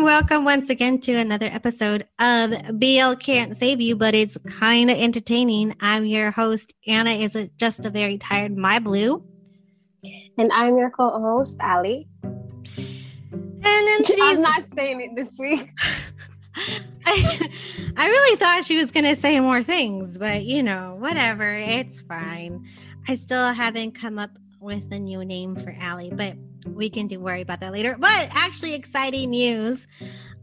and welcome once again to another episode of BL Can't Save You, but it's kind of entertaining. I'm your host, Anna is it just a very tired My Blue. And I'm your co host, Ali. And then I'm not saying it this week. I, I really thought she was going to say more things, but you know, whatever. It's fine. I still haven't come up with a new name for Allie, but we can do worry about that later. But actually, exciting news.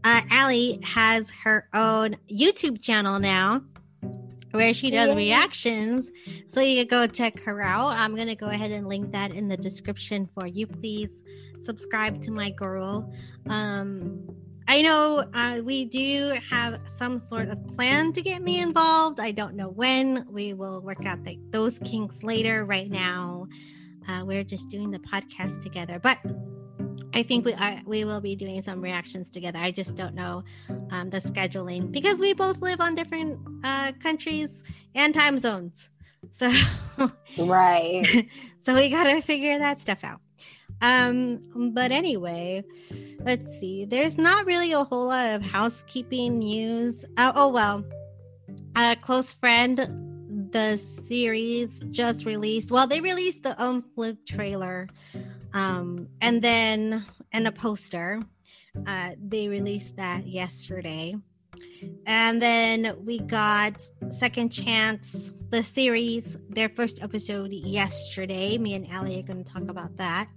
Uh, Allie has her own YouTube channel now where she does reactions. So you can go check her out. I'm going to go ahead and link that in the description for you. Please subscribe to my girl. Um, I know uh, we do have some sort of plan to get me involved. I don't know when. We will work out the, those kinks later. Right now, uh, we're just doing the podcast together, but I think we are, we will be doing some reactions together. I just don't know um, the scheduling because we both live on different uh, countries and time zones. So right. so we got to figure that stuff out. Um, but anyway, let's see. There's not really a whole lot of housekeeping news. Uh, oh well, a close friend the series just released. Well, they released the unflipped trailer, um, and then and a poster. Uh, they released that yesterday, and then we got Second Chance, the series, their first episode yesterday. Me and Ali are going to talk about that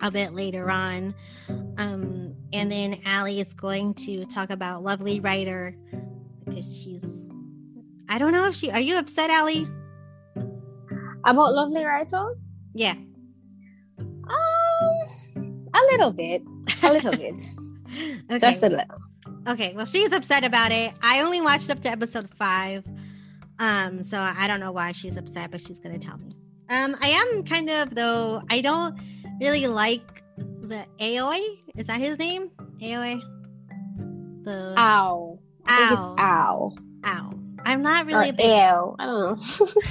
a bit later on. Um, and then Ali is going to talk about Lovely Writer because she's I don't know if she. Are you upset, Ali? About Lovely Writer? Yeah. Um, a little bit. A little bit. okay. Just a little. Okay. Well, she's upset about it. I only watched up to episode five. Um, so I don't know why she's upset, but she's gonna tell me. Um, I am kind of though. I don't really like the Aoi. Is that his name? Aoi. The Ow. I Ow. think it's Ow. Ow. I'm not really. Or a big, ew. I don't know.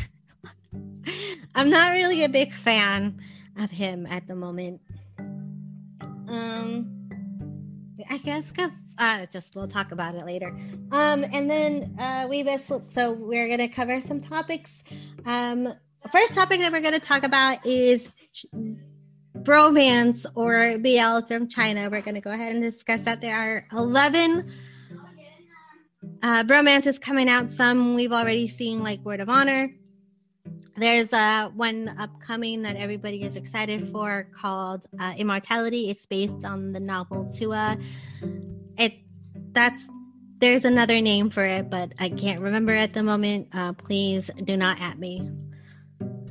I'm not really a big fan of him at the moment. Um, I guess because uh, just we'll talk about it later. Um, and then uh, we so we're gonna cover some topics. Um, first topic that we're gonna talk about is bromance or BL from China. We're gonna go ahead and discuss that. There are eleven uh, bromance is coming out. Some we've already seen, like Word of Honor. There's uh, one upcoming that everybody is excited for called uh, Immortality. It's based on the novel Tua. It that's there's another name for it, but I can't remember at the moment. Uh, please do not at me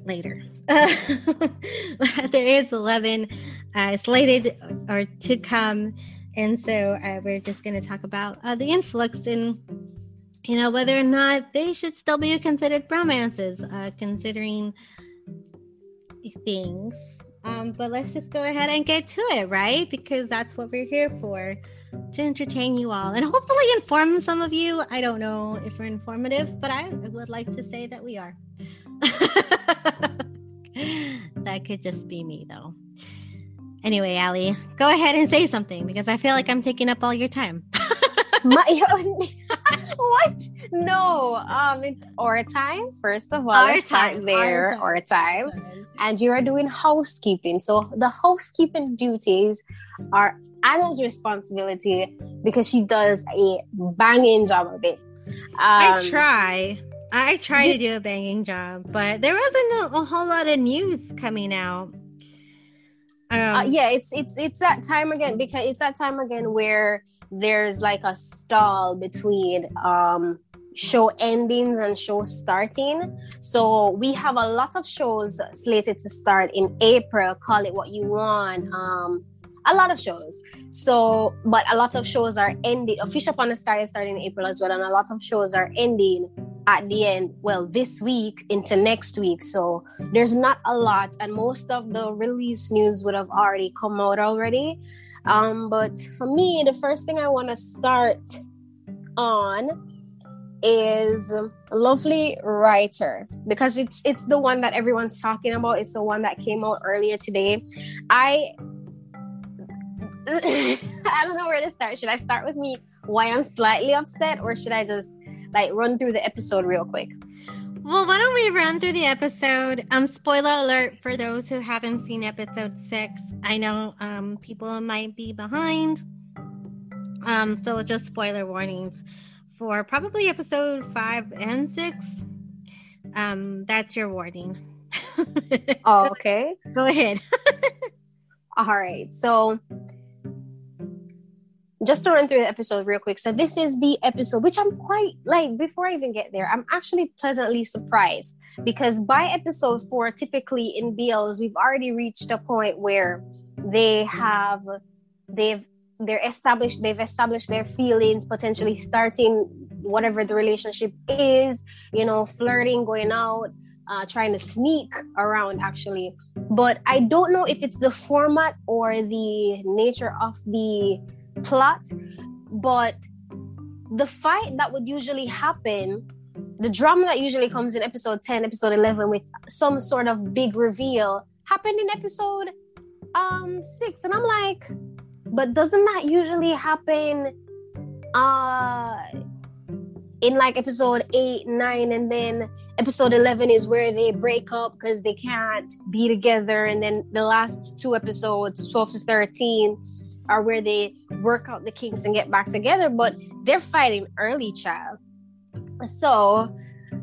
later. there is 11 uh, slated or to come and so uh, we're just going to talk about uh, the influx in, you know, whether or not they should still be considered romances, uh, considering things. Um, but let's just go ahead and get to it, right? Because that's what we're here for to entertain you all and hopefully inform some of you. I don't know if we're informative, but I would like to say that we are. that could just be me, though. Anyway, Ali, go ahead and say something because I feel like I'm taking up all your time. My, what? No, um, it's our time. First of all, our let's time. start there. Our time. our time. And you are doing housekeeping. So the housekeeping duties are Anna's responsibility because she does a banging job of it. Um, I try. I try to do a banging job, but there wasn't a, a whole lot of news coming out. Um, uh, yeah, it's it's it's that time again because it's that time again where there's like a stall between um show endings and show starting. So we have a lot of shows slated to start in April. Call it what you want. Um, a lot of shows. So, but a lot of shows are ending. Fish Upon the Sky is starting in April as well, and a lot of shows are ending at the end. Well, this week into next week. So there's not a lot, and most of the release news would have already come out already. Um, but for me, the first thing I want to start on is lovely writer because it's it's the one that everyone's talking about it's the one that came out earlier today i I don't know where to start. Should I start with me why I'm slightly upset, or should I just like run through the episode real quick? Well, why don't we run through the episode? Um, spoiler alert for those who haven't seen episode six. I know um people might be behind. Um, so just spoiler warnings for probably episode five and six. Um, that's your warning. oh, okay. Go ahead. All right. So just to run through the episode real quick. So this is the episode which I'm quite like before I even get there, I'm actually pleasantly surprised because by episode 4 typically in BLs we've already reached a point where they have they've they're established they've established their feelings potentially starting whatever the relationship is, you know, flirting, going out, uh, trying to sneak around actually. But I don't know if it's the format or the nature of the plot, but the fight that would usually happen, the drama that usually comes in episode 10, episode 11 with some sort of big reveal happened in episode um 6 and I'm like but doesn't that usually happen uh in like episode 8 9 and then episode 11 is where they break up because they can't be together and then the last two episodes 12 to 13 are where they work out the kinks and get back together, but they're fighting early, child. So,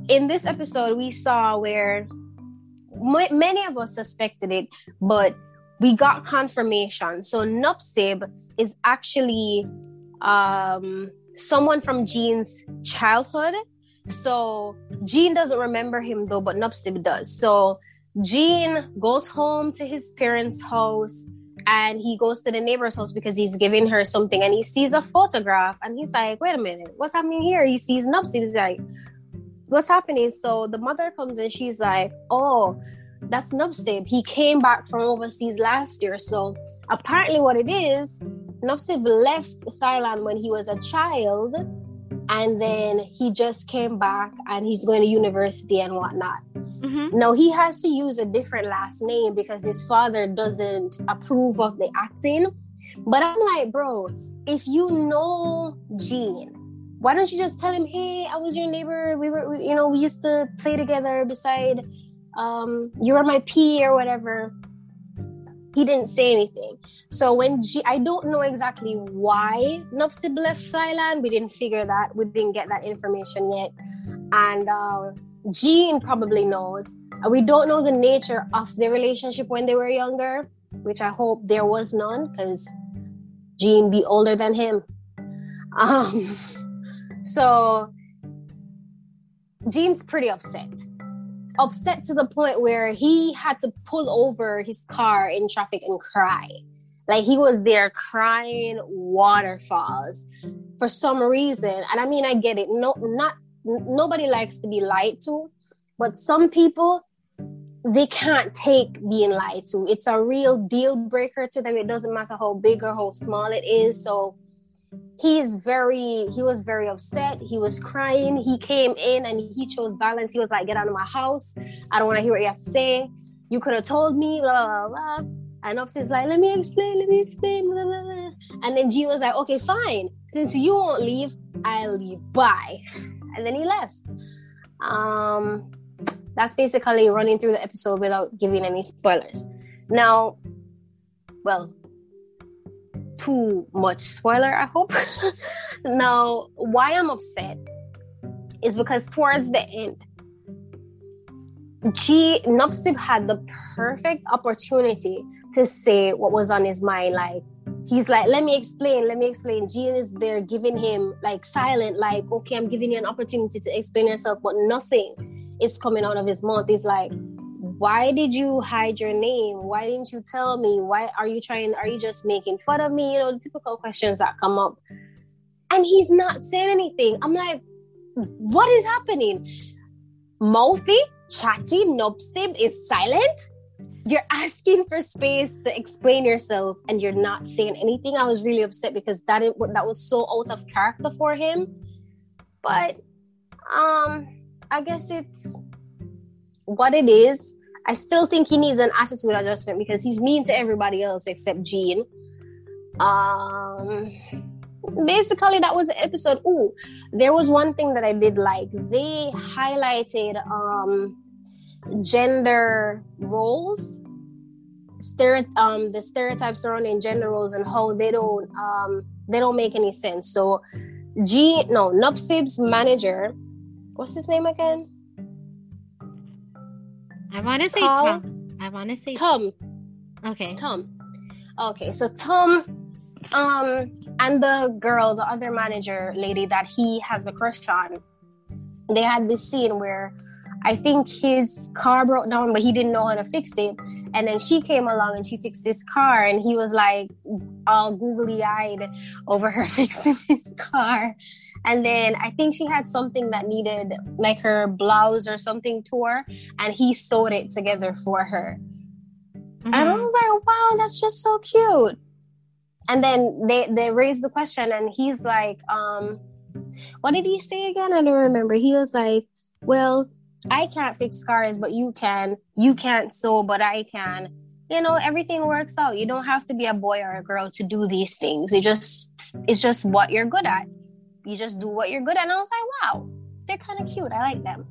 in this episode, we saw where m- many of us suspected it, but we got confirmation. So, Nupsib is actually um, someone from Gene's childhood. So, Gene doesn't remember him though, but Nupsib does. So, Gene goes home to his parents' house and he goes to the neighbor's house because he's giving her something and he sees a photograph and he's mm-hmm. like wait a minute what's happening here? He sees Nupsib he's like what's happening? So the mother comes and she's like oh that's Nupsib he came back from overseas last year. So apparently what it is Nupsib left Thailand when he was a child and then he just came back and he's going to university and whatnot. Mm-hmm. Now he has to use a different last name because his father doesn't approve of the acting. But I'm like, bro, if you know Gene, why don't you just tell him, hey, I was your neighbor. We were, you know, we used to play together beside, um, you were my P or whatever he didn't say anything. So when G, I don't know exactly why Nupsib left Thailand. We didn't figure that. We didn't get that information yet. And uh, Gene probably knows. We don't know the nature of their relationship when they were younger, which I hope there was none, because Gene be older than him. Um, so Gene's pretty upset upset to the point where he had to pull over his car in traffic and cry. Like he was there crying waterfalls for some reason. And I mean, I get it. No, not nobody likes to be lied to, but some people they can't take being lied to. It's a real deal breaker to them. It doesn't matter how big or how small it is. So he's very he was very upset. He was crying. He came in and he chose violence. He was like get out of my house. I don't want to hear what you have to say. You could have told me blah blah blah and Nupsib's like let me explain let me explain blah, blah, blah. and then g was like okay fine. Since you won't leave i'll leave. Bye and then he left um that's basically running through the episode without giving any spoilers now well too much spoiler, I hope. now, why I'm upset is because towards the end, G Nupsib had the perfect opportunity to say what was on his mind. Like he's like, let me explain, let me explain. Gene is there giving him like silent, like, okay, I'm giving you an opportunity to explain yourself, but nothing is coming out of his mouth. He's like, why did you hide your name? Why didn't you tell me? Why are you trying are you just making fun of me? You know the typical questions that come up. And he's not saying anything. I'm like what is happening? Mouthy chatty nupsib is silent you're asking for space to explain yourself and you're not saying anything i was really upset because that is, that was so out of character for him but um i guess it's what it is I still think he needs an attitude adjustment because he's mean to everybody else except Gene. Um, basically that was the episode. Ooh, there was one thing that I did like. They highlighted um gender roles, stereotype um the stereotypes surrounding gender roles and how they don't um they don't make any sense. So G no Nupsib's manager, what's his name again? I want to say Tom. I want to say Tom. Okay. Tom. Okay, so Tom um and the girl, the other manager lady that he has a crush on, they had this scene where I think his car broke down, but he didn't know how to fix it. And then she came along and she fixed his car, and he was like all googly eyed over her fixing his car. And then I think she had something that needed like her blouse or something tore, and he sewed it together for her. Mm-hmm. And I mm-hmm. was like, wow, that's just so cute. And then they they raised the question, and he's like, um, what did he say again? I don't remember. He was like, well, I can't fix cars, but you can. You can't sew, but I can. You know, everything works out. You don't have to be a boy or a girl to do these things. It just it's just what you're good at. You just do what you're good at. And I was like, wow, they're kind of cute. I like them.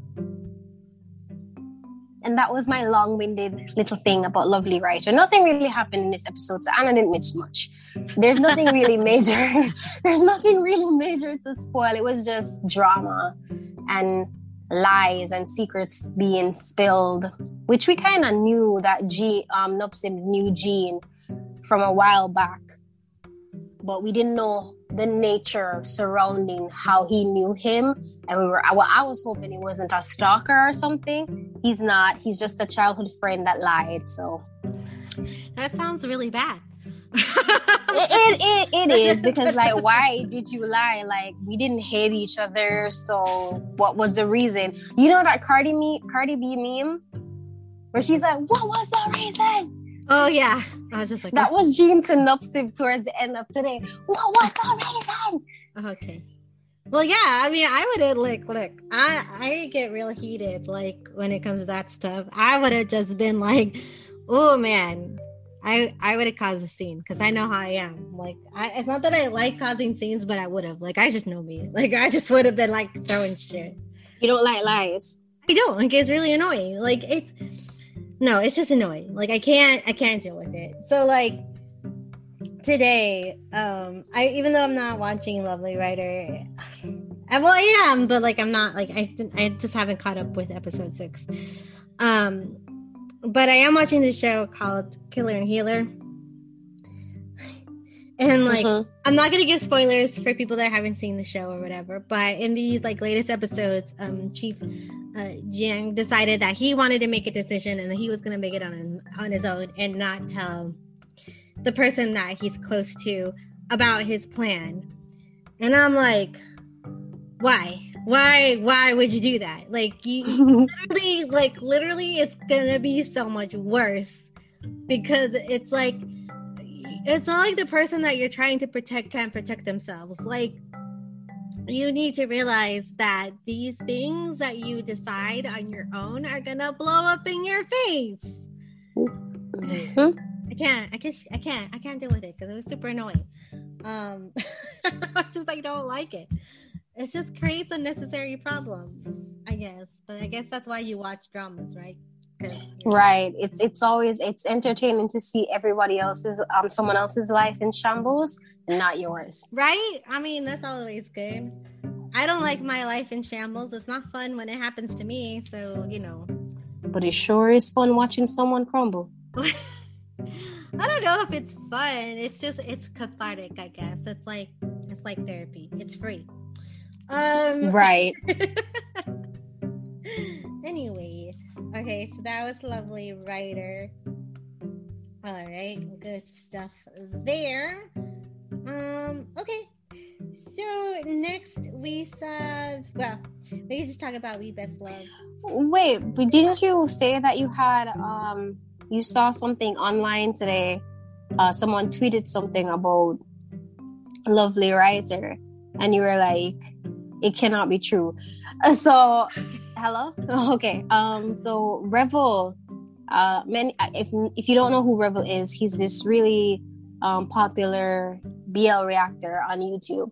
And that was my long-winded little thing about Lovely Writer. Nothing really happened in this episode, so Anna didn't miss much. There's nothing really major. There's nothing really major to spoil. It was just drama and lies and secrets being spilled, which we kind of knew that G um Nupsib knew Gene from a while back, but we didn't know the nature surrounding how he knew him. And we were well, I was hoping he wasn't a stalker or something. He's not. He's just a childhood friend that lied. So that sounds really bad it, it, it is because like why did you lie? Like we didn't hate each other so what was the reason? You know that cardi me cardi b meme? Where she's like what was the reason? Oh yeah. I was just like that was to nupsib towards the end of today. What was the reason? Okay. Well yeah i mean i would have like look i i get real heated like when it comes to that stuff. I would have just been like oh man I I would have caused a scene because I know how I am. Like, I, it's not that I like causing scenes, but I would have. Like, I just know me. Like, I just would have been like throwing shit. You don't like lies. I don't. Like, it's really annoying. Like, it's no, it's just annoying. Like, I can't I can't deal with it. So like today, um, I even though I'm not watching Lovely Writer, I, well, I am, but like I'm not like I I just haven't caught up with episode six. Um, but I am watching this show called Killer and Healer. And like, mm-hmm. I'm not gonna give spoilers for people that haven't seen the show or whatever. But in these like latest episodes, um, Chief uh, Jiang decided that he wanted to make a decision and he was gonna make it on on his own and not tell the person that he's close to about his plan. And I'm like, why? Why why would you do that? Like you literally like literally it's gonna be so much worse because it's like it's not like the person that you're trying to protect can't protect themselves. Like you need to realize that these things that you decide on your own are gonna blow up in your face. Mm-hmm. i can't i can't i can't i can't deal with it because it was super annoying. Um i just i don't like it it just creates unnecessary problems, I guess. But I guess that's why you watch dramas, right? Right. It's it's always it's entertaining to see everybody else's um someone else's life in shambles and not yours. Right? I mean, that's always good. I don't like my life in shambles. It's not fun when it happens to me, so you know. But it sure is fun watching someone crumble. I don't know if it's fun. It's just it's cathartic, I guess. It's like it's like therapy. It's free. Um, right. anyway, okay, so that was lovely writer. All right, good stuff there. Um, okay. So next we saw well, we can just talk about We Best Love. Wait, but didn't you say that you had um you saw something online today? Uh someone tweeted something about lovely writer and you were like it cannot be true. So, hello. Okay. Um. So Revel, uh, many. Uh, if if you don't know who Revel is, he's this really um, popular BL reactor on YouTube.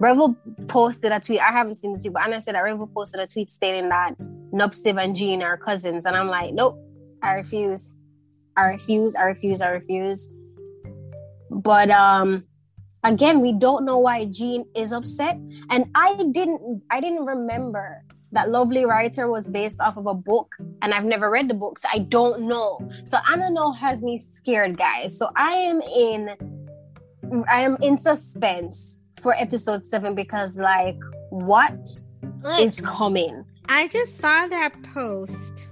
Revel posted a tweet. I haven't seen the tweet, but Anna said that Revel posted a tweet stating that Nupsib and Gene are cousins. And I'm like, nope, I refuse. I refuse, I refuse, I refuse. But um again, we don't know why Gene is upset. And I didn't I didn't remember that Lovely Writer was based off of a book, and I've never read the book, so I don't know. So Anna know has me scared, guys. So I am in I am in suspense for episode seven because like what Look, is coming? I just saw that post.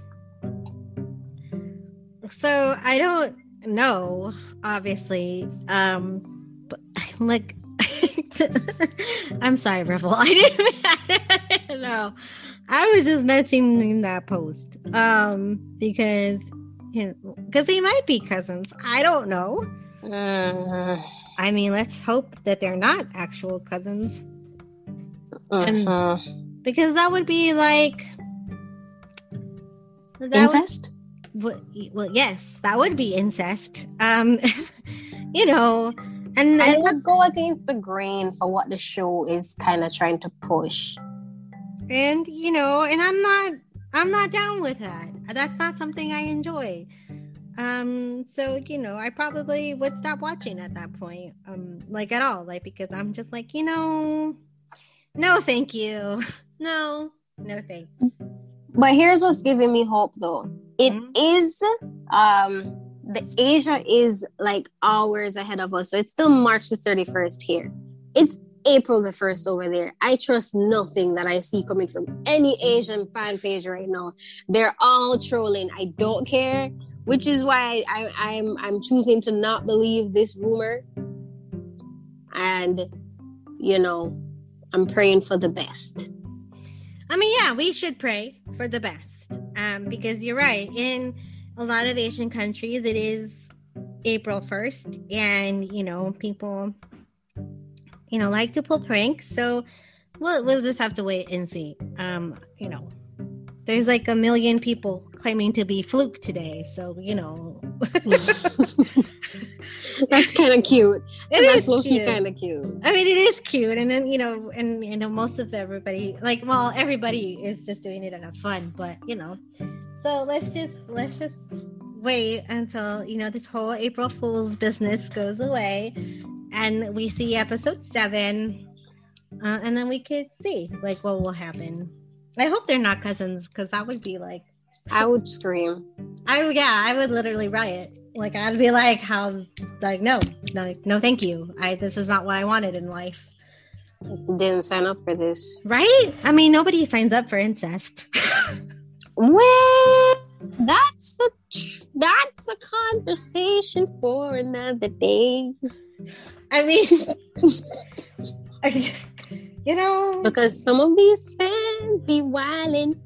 So I don't know, obviously. Um like I'm sorry, Riffle. I didn't know. I was just mentioning that post. Um, because because they might be cousins. I don't know. Uh, I mean, let's hope that they're not actual cousins. Uh-huh. And because that would be like incest. Would, well, yes, that would be incest. Um, you know, and I would go against the grain for what the show is kind of trying to push. And you know, and I'm not I'm not down with that. That's not something I enjoy. Um, so you know, I probably would stop watching at that point. Um, like at all, like because I'm just like, you know, no, thank you. No, no thanks. But here's what's giving me hope though. It mm-hmm. is um the Asia is like hours ahead of us. So it's still March the 31st here. It's April the 1st over there. I trust nothing that I see coming from any Asian fan page right now. They're all trolling. I don't care, which is why I, I, I'm I'm choosing to not believe this rumor. And you know, I'm praying for the best. I mean, yeah, we should pray for the best. Um, because you're right. In a lot of Asian countries, it is April 1st, and you know, people, you know, like to pull pranks. So we'll, we'll just have to wait and see. Um, you know, there's like a million people claiming to be fluke today, so you know. That's kind of cute. It That's is kind of cute. I mean, it is cute, and then you know, and you know, most of everybody, like, well, everybody is just doing it in a fun, but you know, so let's just let's just wait until you know this whole April Fool's business goes away, and we see episode seven, uh, and then we could see like what will happen. I hope they're not cousins because that would be like I would scream. I yeah, I would literally riot. Like I'd be like, how like no, no, no, thank you. I this is not what I wanted in life. Didn't sign up for this, right? I mean, nobody signs up for incest. Well, that's the that's a conversation for another day. I mean, you know, because some of these fans be wilding.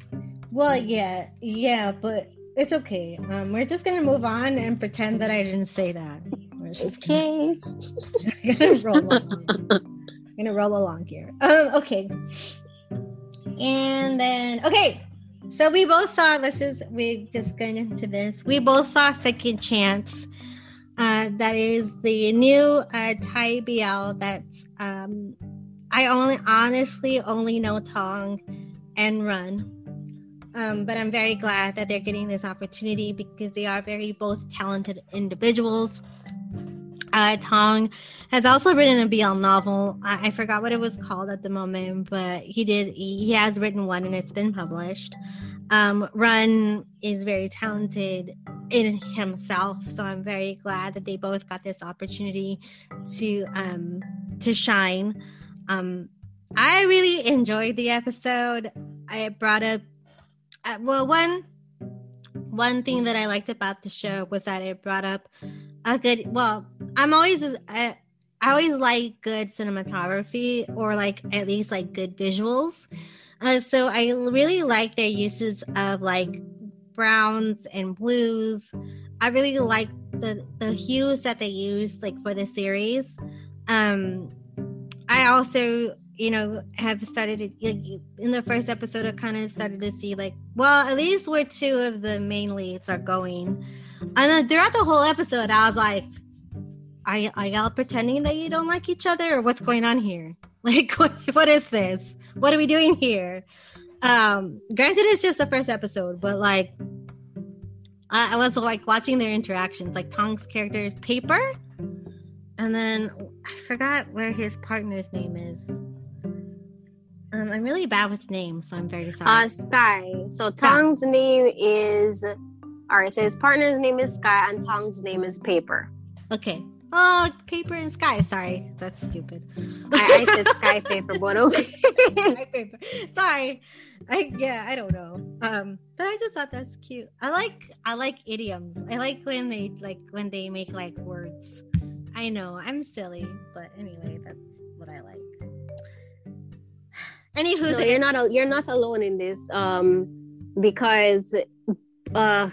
Well, yeah, yeah, but it's okay. Um, we're just gonna move on and pretend that I didn't say that. We're just okay. Gonna, gonna roll along. gonna roll along here. Um, okay. And then okay, so we both saw. Let's just we just going into this. We both saw Second Chance. Uh, that is the new uh, Thai BL. That's um, I only honestly only know Tong and Run. Um, but I'm very glad that they're getting this opportunity because they are very both talented individuals. Uh, Tong has also written a BL novel. I, I, forgot what it was called at the moment, but he did. He, he has written one, and it's been published. Um, Run is very talented in himself, so I'm very glad that they both got this opportunity to um, to shine. Um, I really enjoyed the episode. I brought up uh, well one one thing that I liked about the show was that it brought up a good well i'm always uh, i always like good cinematography or like at least like good visuals. Uh, so i really like their uses of like browns and blues. I really like the the hues that they use like for the series. Um i also you know have started like, in the first episode i kind of started to see like well at least where two of the main leads are going and then throughout the whole episode, I was like, are, are y'all pretending that you don't like each other or what's going on here? Like, what, what is this? What are we doing here? Um, granted, it's just the first episode, but like, I, I was like watching their interactions, like Tong's character is Paper, and then I forgot where his partner's name is. Um, I'm really bad with names, so I'm very sorry. Uh, Sky. So Tong's name is. All right. So his partner's name is Sky, and Tong's name is Paper. Okay. Oh, paper and sky. Sorry, that's stupid. I, I said sky paper, but okay. sky paper. Sorry. I yeah, I don't know. Um, but I just thought that's cute. I like I like idioms. I like when they like when they make like words. I know I'm silly, but anyway, that's what I like. Anywho, no, you're not you're not alone in this. Um, because uh,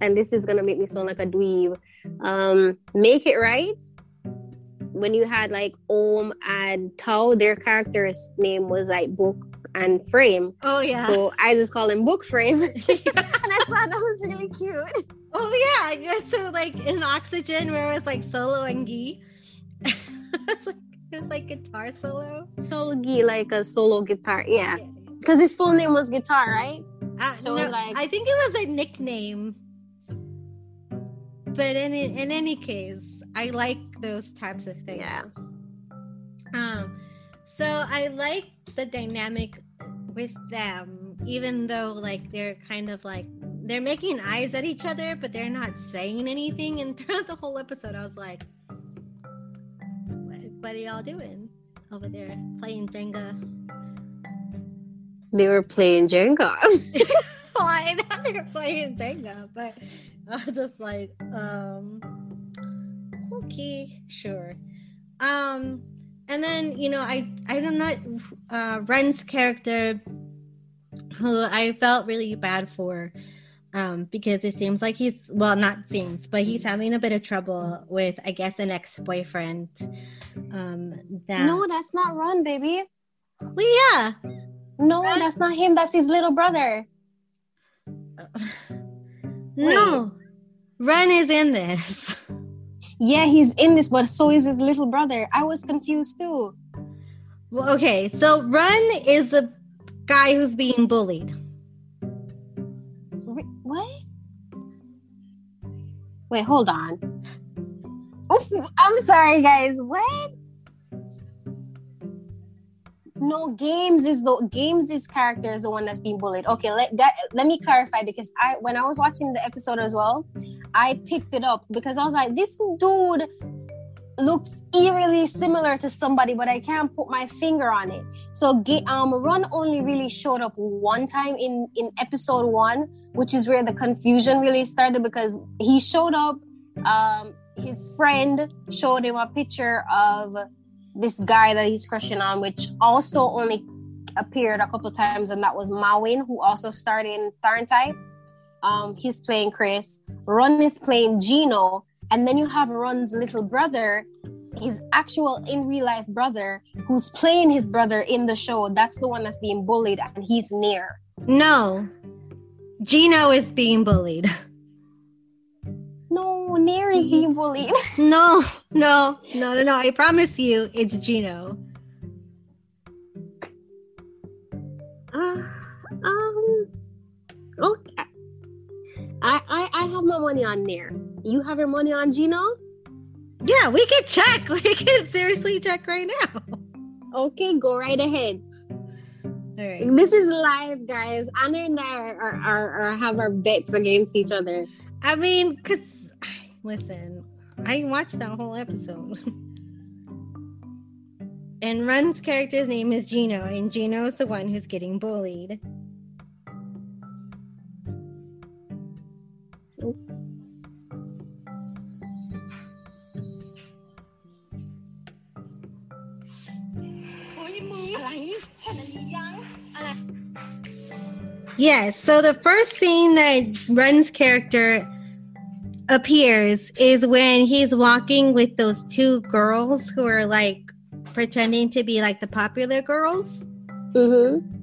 and this is gonna make me sound like a dweeb. Um make it right. When you had like om and tao their character's name was like book and frame. Oh yeah. So i just call him book frame. And i thought that was really cute. Oh yeah. So like in oxygen where it was like solo and gi. It, was like, it was like guitar solo. Solo like a solo guitar yeah. Because his full name was guitar right? Uh, so no, like i think it was a nickname but in in any case, I like those types of things. Yeah. Um, so I like the dynamic with them, even though like they're kind of like they're making eyes at each other, but they're not saying anything. And throughout the whole episode, I was like, "What, what are y'all doing over there playing Jenga?" They were playing Jenga. well, I know they were playing Jenga, but I was just like, um, okay, sure. Um, and then you know, I I don't know uh, Ren's character, who I felt really bad for, um, because it seems like he's well, not seems, but he's having a bit of trouble with, I guess, an ex boyfriend. Um, that no, that's not Ren, baby. Well, yeah. No, Ren? that's not him. That's his little brother. no, Ren is in this. Yeah, he's in this, but so is his little brother. I was confused too. Well, okay, so Ren is the guy who's being bullied. What? Wait, hold on. Oof, I'm sorry, guys. What? No, Games is the Games' is character is the one that's being bullied. Okay, let that, let me clarify because I when I was watching the episode as well, I picked it up because I was like, this dude looks eerily similar to somebody, but I can't put my finger on it. So um Ren only really showed up one time in in episode one, which is where the confusion really started because he showed up. Um, his friend showed him a picture of this guy that he's crushing on, which also only appeared a couple times, and that was Mawin, who also starred in TharnType. Um, he's playing Chris. Ren is playing Gino, and then you have Ren's little brother, his actual in real life brother, who's playing his brother in the show. That's the one that's being bullied, and he's near. No, Gino is being bullied. Near is being bullied. no, no, no, no, no. I promise you, it's Gino. Uh, um. Okay. I, I I have my money on Nair. You have your money on Gino? Yeah, we can check. We can seriously check right now. Okay, go right ahead. All right. This is live, guys. Anna and I are, are, are, are have our bets against each other. I mean, cause listen, I watched that whole episode. and Run's character's name is Gino, and Gino is the one who's getting bullied. Yes, so the first scene that Ren's character appears is when he's walking with those two girls who are like pretending to be like the popular girls. Mm-hmm.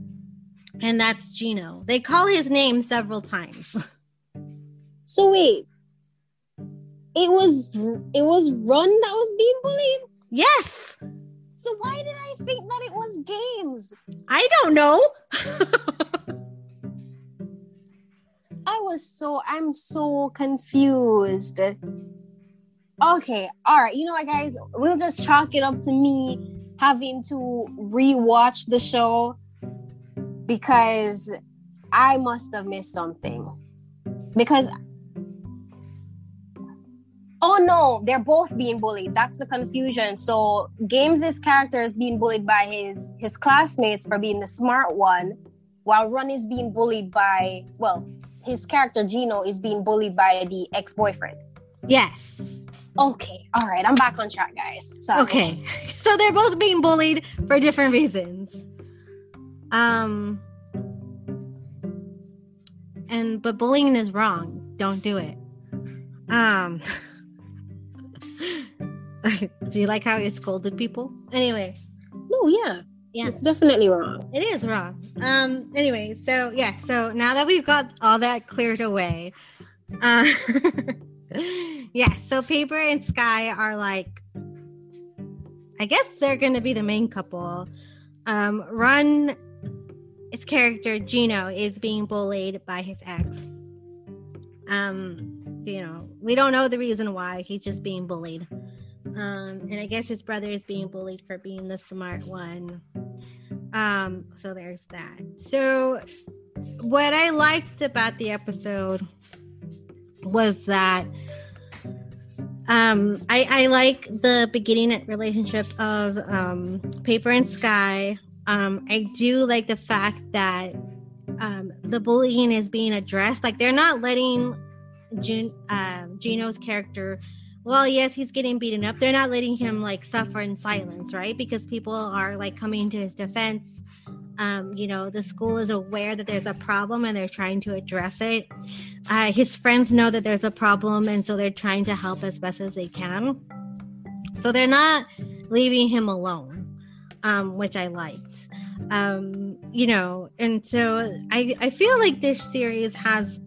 And that's Gino. They call his name several times. So wait. it was it was Run that was being bullied. Yes. So why did I think that it was games? I don't know. I was so I'm so confused. Okay, all right. You know what, guys? We'll just chalk it up to me having to rewatch the show because I must have missed something. Because oh no, they're both being bullied. That's the confusion. So Games' character is being bullied by his his classmates for being the smart one, while Ron is being bullied by well, his character Gino is being bullied by the ex-boyfriend. Yes. Okay. All right. I'm back on track, guys. Sorry. Okay. So they're both being bullied for different reasons. Um and but bullying is wrong. Don't do it. Um Do you like how he scolded people? Anyway. No, yeah. Yeah. It's definitely wrong. It is wrong. Um anyway, so yeah, so now that we've got all that cleared away, uh yeah, so Paper and Sky are like I guess they're gonna be the main couple. Um Ron his character Gino is being bullied by his ex. Um, you know, we don't know the reason why. He's just being bullied. Um, and I guess his brother is being bullied for being the smart one. Um, so there's that. So what I liked about the episode was that um I, I like the beginning relationship of um paper and sky um, I do like the fact that um, the bullying is being addressed. Like they're not letting Jun- uh, Gino's character. Well, yes, he's getting beaten up. They're not letting him like suffer in silence, right? Because people are like coming to his defense. Um, you know, the school is aware that there's a problem and they're trying to address it. Uh, his friends know that there's a problem, and so they're trying to help as best as they can. So they're not leaving him alone um, which I liked. Um, you know, and so I, I feel like this series has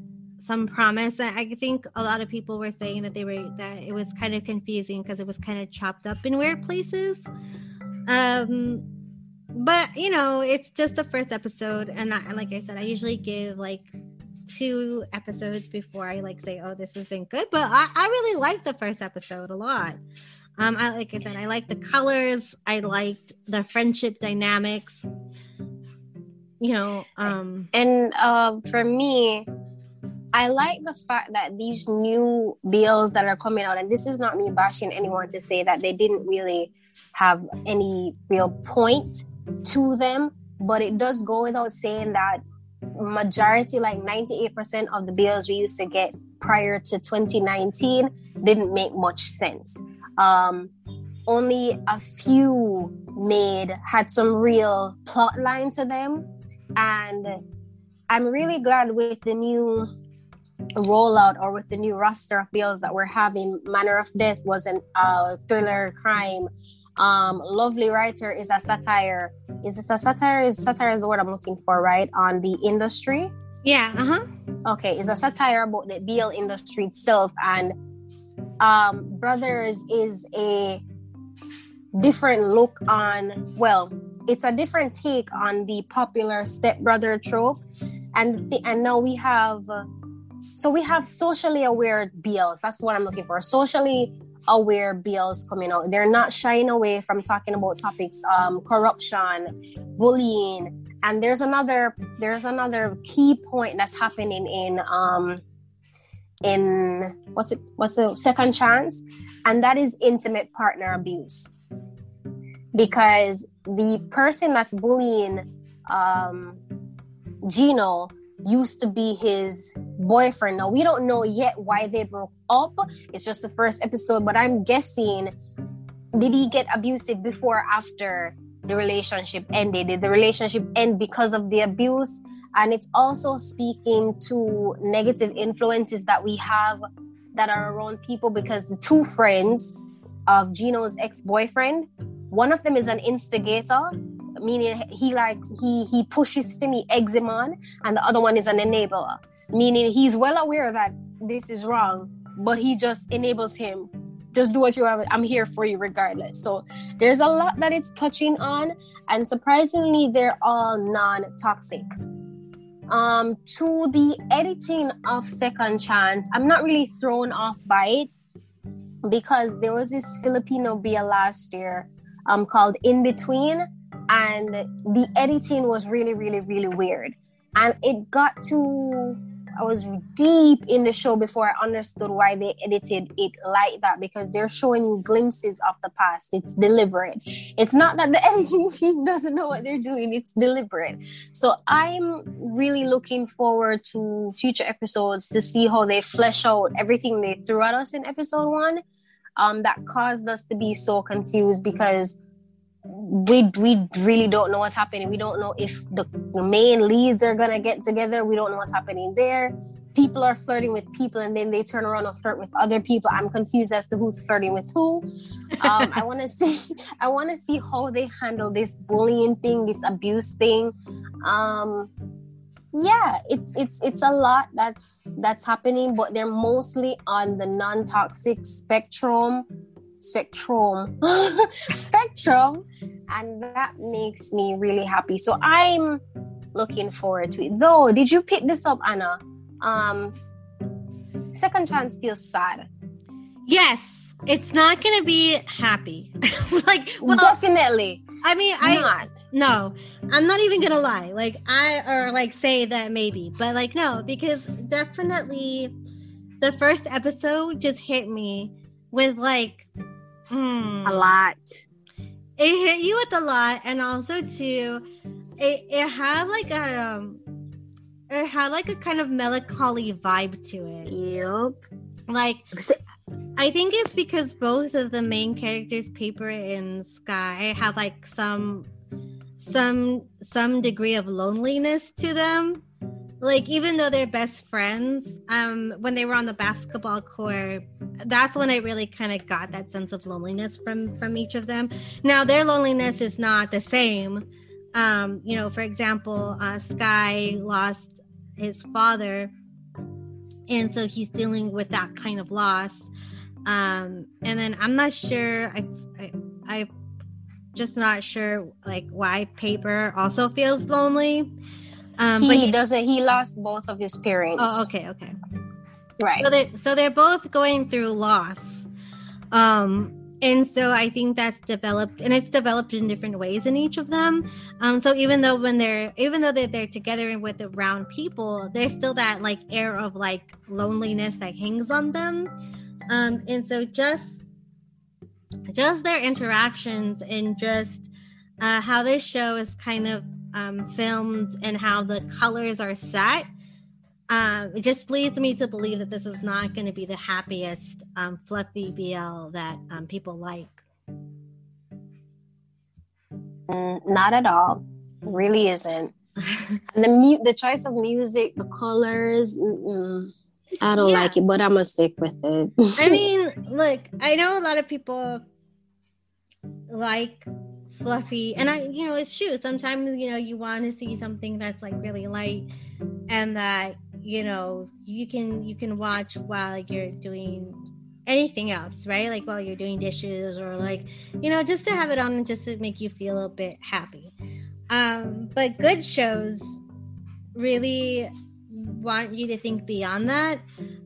some promise. I think a lot of people were saying that they were that it was kind of confusing because it was kind of chopped up in weird places. Um, but you know, it's just the first episode, and I, like I said, I usually give like two episodes before I like say, "Oh, this isn't good." But I, I really liked the first episode a lot. Um, I like I said, I like the colors. I liked the friendship dynamics. You know, um, and uh, for me, I like the fact that these new BLs that are coming out, and this is not me bashing anyone to say that they didn't really have any real point to them, but it does go without saying that majority, like 98% of the BLs we used to get prior to 2019, didn't make much sense. Um, only a few made had some real plot line to them. And i'm really glad with the new rollout or with the new roster of BLs that we're having manner of death was a uh, thriller crime. Um, lovely writer is a satire. Is it a satire? Is satire is the word i'm looking for right? On the industry? Yeah uh-huh. Okay it's a satire about the BL industry itself and um, Brothers is a different look on, well, it's a different take on the popular stepbrother trope. And, the, and now we have, uh, so we have socially aware BLs. That's what I'm looking for. Socially aware BLs coming out. They're not shying away from talking about topics, um, corruption, bullying, and there's another there's another key point that's happening in um, in what's it what's the second chance and that is intimate partner abuse because the person that's bullying um, Gino used to be his boyfriend. Now we don't know yet why they broke up. It's just the first episode, but I'm guessing did he get abusive before or after the relationship ended? Did the relationship end because of the abuse? and it's also speaking to negative influences that we have that are around people because the two friends of Gino's ex-boyfriend, one of them is an instigator, meaning he likes he he pushes him, he eggs him on, and the other one is an enabler, meaning he's well aware that this is wrong, but he just enables him. Just do what you have i'm here for you regardless. So there's a lot that it's touching on and surprisingly they're all non-toxic. Um to the editing of second chance i'm not really thrown off by it because there was this filipino BL last year um called in between and the editing was really really really weird and it got to I was deep in the show before I understood why they edited it like that because they're showing you glimpses of the past. It's deliberate. It's not that the editing team doesn't know what they're doing, it's deliberate. So I'm really looking forward to future episodes to see how they flesh out everything they threw at us in episode one. Um, that caused us to be so confused because we we really don't know what's happening. We don't know if the, main leads are gonna get together. We don't know what's happening there. People are flirting with people, and then they turn around and flirt with other people. I'm confused as to who's flirting with who. Um, I want to see. I want to see how they handle this bullying thing, this abuse thing. Um, yeah, it's it's it's a lot that's that's happening, but they're mostly on the non-toxic spectrum spectrum. Spectrum and that makes me really happy. So i'm looking forward to it. Though did you pick this up anna? Um second chance feels sad. Yes it's not gonna be happy. Like well, definitely. I mean i not. no i'm not even gonna lie. Like i or like say that maybe but like no because definitely the first episode just hit me with like hmm, a lot. It hit you with a lot, and also too, it it had like a um, it had like a kind of melancholy vibe to it. Yep. Like I think it's because both of the main characters, Paper and Sky, have like some some some degree of loneliness to them like even though they're best friends um when they were on the basketball court that's when i really kind of got that sense of loneliness from from each of them. Now their loneliness is not the same. Um you know for example uh sky lost his father and so he's dealing with that kind of loss. Um and then i'm not sure i i, I just not sure like why paper also feels lonely um, he, but he doesn't. He lost both of his parents. Oh, okay, okay, right. So they so they're both going through loss, um, and so I think that's developed, and it's developed in different ways in each of them. Um, so even though when they're even though they're, they're together and with around people, there's still that like air of like loneliness that hangs on them. Um, and so just just their interactions and just uh, how this show is kind of um, filmed and how the colors are set, uh, it just leads me to believe that this is not going to be the happiest um, fluffy BL that um, people like. Mm, not at all. Really isn't. and the mu- the choice of music, the colors. I don't yeah. like it, but I'm gonna stick with it. I mean, look, I know a lot of people like fluffy. And i you know it's true. Sometimes you know you want to see something that's like really light and that you know you can you can watch while you're doing anything else right? Like while you're doing dishes or like you know just to have it on just to make you feel a bit happy. Um but good shows really want you to think beyond that.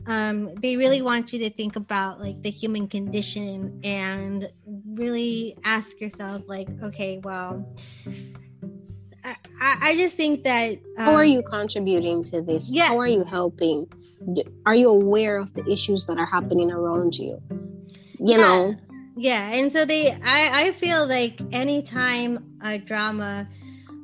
Um, they really want you to think about like the human condition and really ask yourself like okay well i, I just think that um, how are you contributing to this? Yeah. How are you helping? Are you aware of the issues that are happening around you? You yeah. know? Yeah and so they i i feel like anytime a drama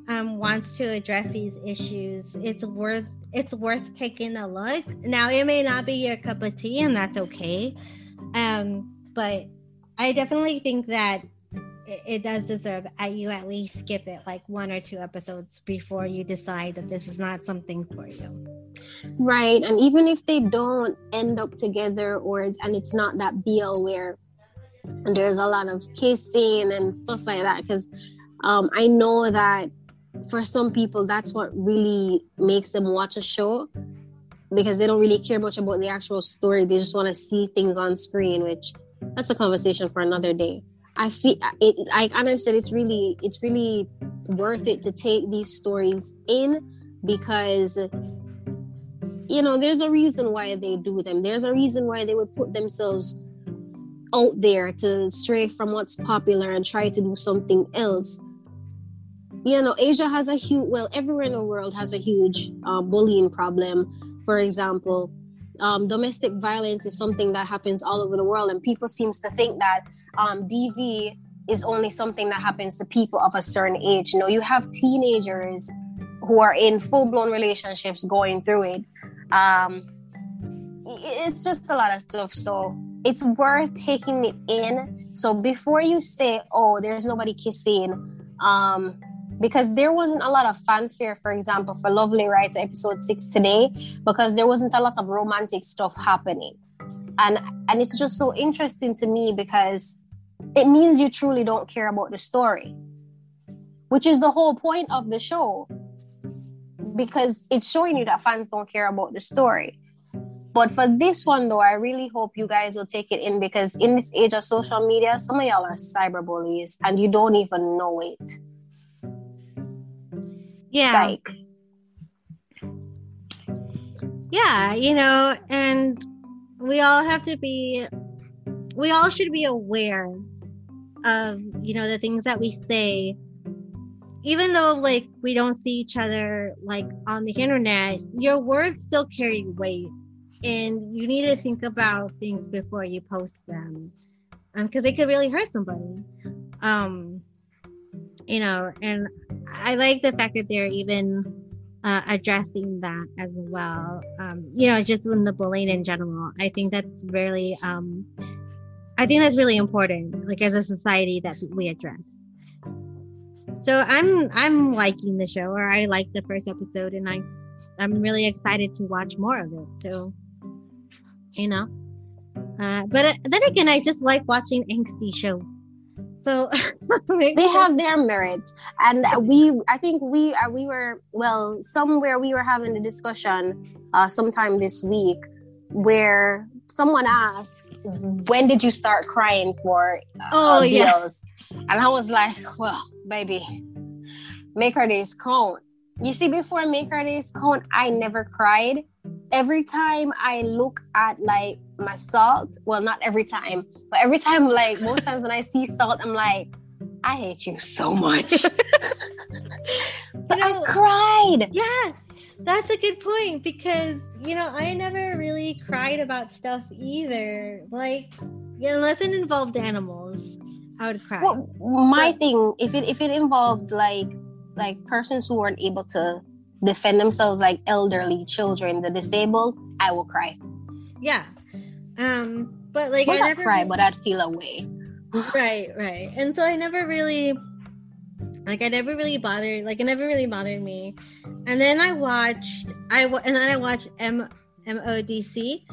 um, wants to address these issues it's worth it's worth taking a look. Now, it may not be your cup of tea, and that's okay. Um, but I definitely think that it, it does deserve at you at least skip it like one or two episodes before you decide that this is not something for you. Right, and even if they don't end up together, or and it's not that BL where there's a lot of kissing and stuff like that, because um, I know that for some people that's what really makes them watch a show because they don't really care much about the actual story. They just want to see things on screen, which that's a conversation for another day. I feel it. Like Anna said, it's really, it's really worth it to take these stories in because you know there's a reason why they do them. There's a reason why they would put themselves out there to stray from what's popular and try to do something else. You know, Asia has a huge, well, everywhere in the world has a huge uh, bullying problem. For example, um, domestic violence is something that happens all over the world, and people seems to think that um, DV is only something that happens to people of a certain age. You know, you have teenagers who are in full blown relationships going through it. Um, it's just a lot of stuff. So it's worth taking it in. So before you say, "Oh, there's nobody kissing," um, because there wasn't a lot of fanfare, for example, for Lovely Writer episode six today, because there wasn't a lot of romantic stuff happening, and and it's just so interesting to me because it means you truly don't care about the story, which is the whole point of the show, because it's showing you that fans don't care about the story. But for this one, though, I really hope you guys will take it in because in this age of social media, some of y'all are cyber bullies and you don't even know it. Yeah. Psych. Yeah, you know, and we all have to be, we all should be aware of, you know, the things that we say even though like we don't see each other like on the internet your words still carry weight and you need to think about things before you post them because um, they could really hurt somebody um you know and i like the fact that they're even uh, addressing that as well um you know just in the bullying in general i think that's really um i think that's really important like as a society that we address so i'm i'm liking the show or i like the first episode and i i'm really excited to watch more of it so you know. Uh, but uh, then again, I just like watching angsty shows. So they have their merits, and we, I think we, uh, we were well somewhere we were having a discussion uh, sometime this week where someone asked, "When did you start crying for uh, oh, BLs?" Yeah. And I was like, "Well, baby, make our days count." You see, before make our days count, I never cried every time I look at like my salt, well, not every time, but every time, like most times when I see salt, I'm like, I hate you so much. but you know, I cried. Yeah, that's a good point because you know I never really cried about stuff either. Like, unless it involved animals, I would cry. Well, my but, thing, if it if it involved like like persons who weren't able to defend themselves like elderly children. The disabled i will cry. Yeah. Um but like well, i never cry really... but i'd feel away. Right right. And so i never really like i never really bothered like it never really bothered me. And then i watched i and then i watched M M O D C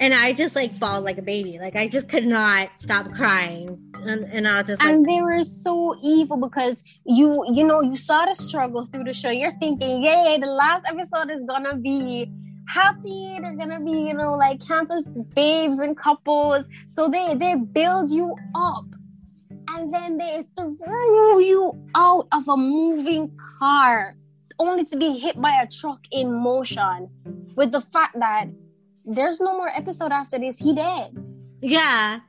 and i just like bawled like a baby. Like i just could not stop crying and, and I just like, and they were so evil because you you know you saw the struggle through the show. You're thinking, yay, the last episode is gonna be happy. They're gonna be you know like campus babes and couples. So they they build you up, and then they throw you out of a moving car, only to be hit by a truck in motion. With the fact that there's no more episode after this, he dead. Yeah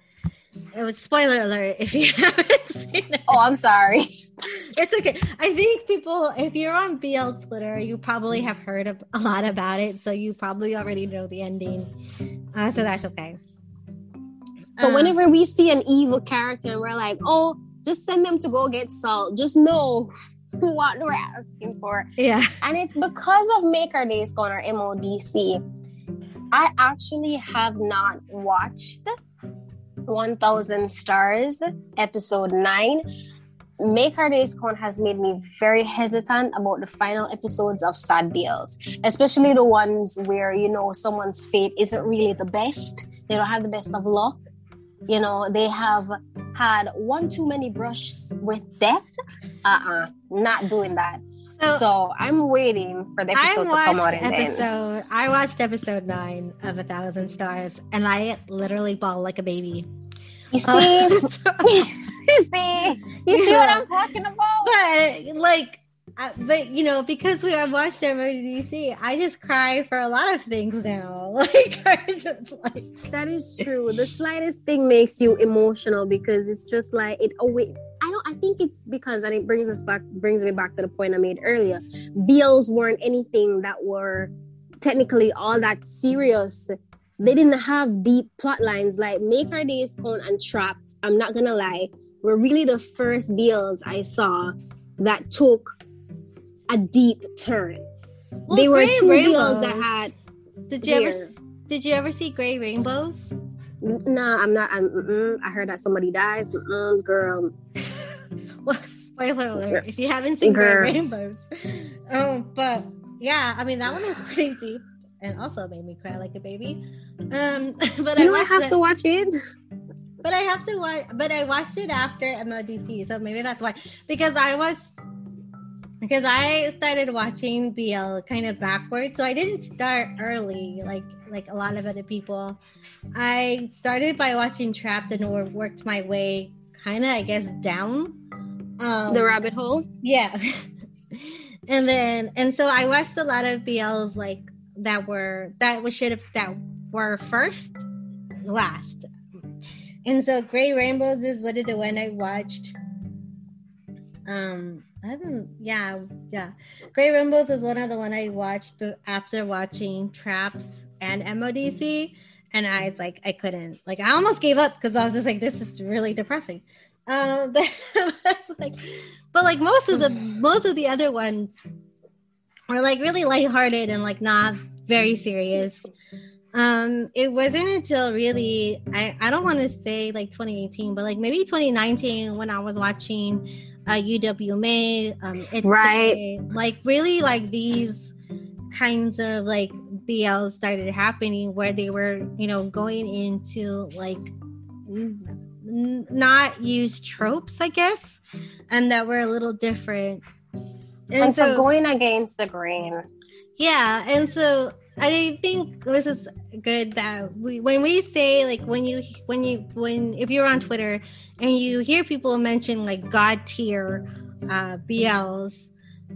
it was spoiler alert if you haven't seen it. Oh, I'm sorry. It's okay. I think people, if you're on BL Twitter, you probably have heard of, a lot about it, so you probably already know the ending. Uh, so that's okay. So um, whenever we see an evil character and we're like, oh, just send them to go get salt. Just know what we're asking for. Yeah. And it's because of Make Our Days Gone or MODC. I actually have not watched 1000 Stars, episode 9. Make Our Days Count has made me very hesitant about the final episodes of Sad BLs, especially the ones where, you know, someone's fate isn't really the best. They don't have the best of luck. You know, they have had one too many brushes with death. Uh uh-uh, uh, not doing that. So, so, I'm waiting for the episode to come out. episode, I watched episode nine of A Thousand Stars, and I literally bawled like a baby. You see, uh, you see, you see what I'm talking about. But like, but you know, because we have watched MODC, I just cry for a lot of things now. Like, I just like that is true. The slightest thing makes you emotional because it's just like it. Oh wait, I don't. I think it's because, and it brings us back, brings me back to the point I made earlier. BLs weren't anything that were technically all that serious. They didn't have deep plot lines like Make Our Days Count and Trapped. I'm not gonna lie, were really the first BLs I saw that took a deep turn. Well, they were two rainbows. that had. Did you ever? Did you ever see Gray Rainbows? No, I'm not. I'm, I heard that somebody dies. Mm-mm, girl. well, spoiler alert! If you haven't seen girl. Gray Rainbows, um, but yeah, I mean that one was pretty deep and also made me cry like a baby. Um, but you I have it. to watch it. But I have to watch. But I watched it after MODC, so maybe that's why. Because I was because I started watching BL kind of backwards. So I didn't start early like like a lot of other people. I started by watching Trapped and worked my way kind of I guess down um, the rabbit hole. Yeah. and then and so I watched a lot of BLs like that were that was should have that were first last. And so Gray Rainbows is what the one I watched. Um I haven't. Yeah, yeah. Gray Rainbows is one of the one I watched after watching Trapped and MODC, and I was like, I couldn't. Like, I almost gave up because I was just like, this is really depressing. Um, but like, but like most of the most of the other ones were like really lighthearted and like not very serious. Um, it wasn't until really I I don't want to say like 2018, but like maybe 2019 when I was watching uh, UWMA, um, it's right, like really like these kinds of like BL started happening where they were, you know, going into like n- not use tropes, I guess, and that were a little different. And, and so, so going against the grain. Yeah, and so I think this is good that we when we say like when you when you when if you're on Twitter and you hear people mention like god tier uh, BLs,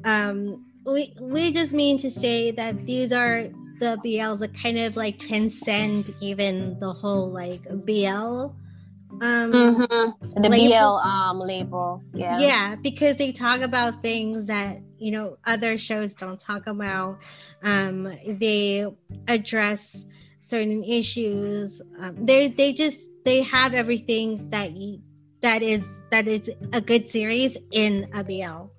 um, we we just mean to say that these are the BLs that kind of like transcend even the whole like BL um mm-hmm. the label. BL um label. Yeah. Yeah, because they talk about things that you know other shows don't talk about um they address certain issues. Um, they they just they have everything that you, that is that is a good series in a bl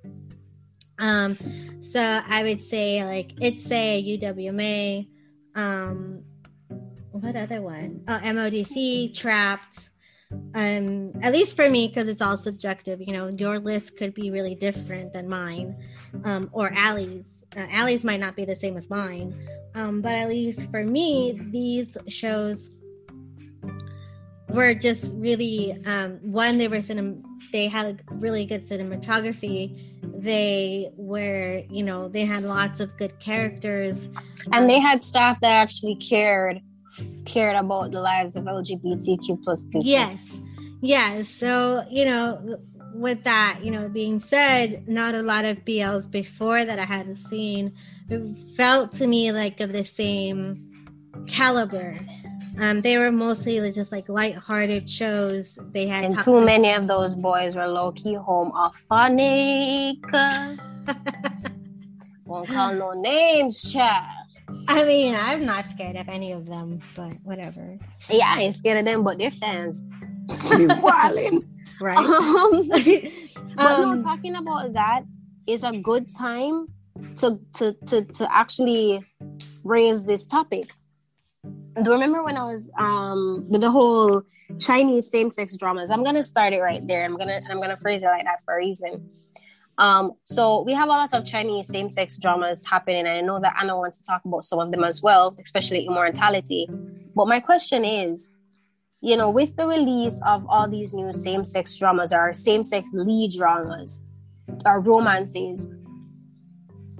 um so i would say like it's a uwma um what other one? Oh modc trapped um at least for me because it's all subjective you know your list could be really different than mine um or Allie's. Uh, Allie's might not be the same as mine um but at least for me these shows were just really um one they were cinem- they had really good cinematography. They were you know they had lots of good characters. And they had staff that actually cared cared about the lives of LGBTQ plus people. Yes. Yes. So, you know, with that, you know, being said, not a lot of BLs before that I hadn't seen it felt to me like of the same caliber. Um, they were mostly just like light-hearted shows. They had and too many of those boys were low-key homophonic. Won't call no names, child. I mean, I'm not scared of any of them, but whatever. Yeah, I ain't scared of them, but their fans be wilding. right. Um, but um, no, talking about that is a good time to to to to actually raise this topic. Do you remember when I was um with the whole Chinese same-sex dramas? I'm gonna start it right there. I'm gonna I'm gonna phrase it like that for a reason. Um, so we have a lot of Chinese same-sex dramas happening, and I know that Anna wants to talk about some of them as well, especially immortality. But my question is, you know, with the release of all these new same-sex dramas or same-sex lead dramas or romances,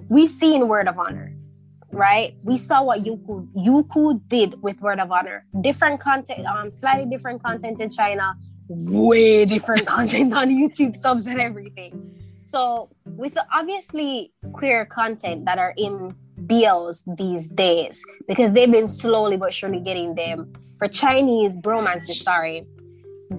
we've seen Word of Honor, right? We saw what Youku Youku did with Word of Honor. Different content, um, slightly different content in China, way different content on YouTube subs and everything. So with the obviously queer content that are in BLs these days, because they've been slowly but surely getting them for Chinese bromances, sorry.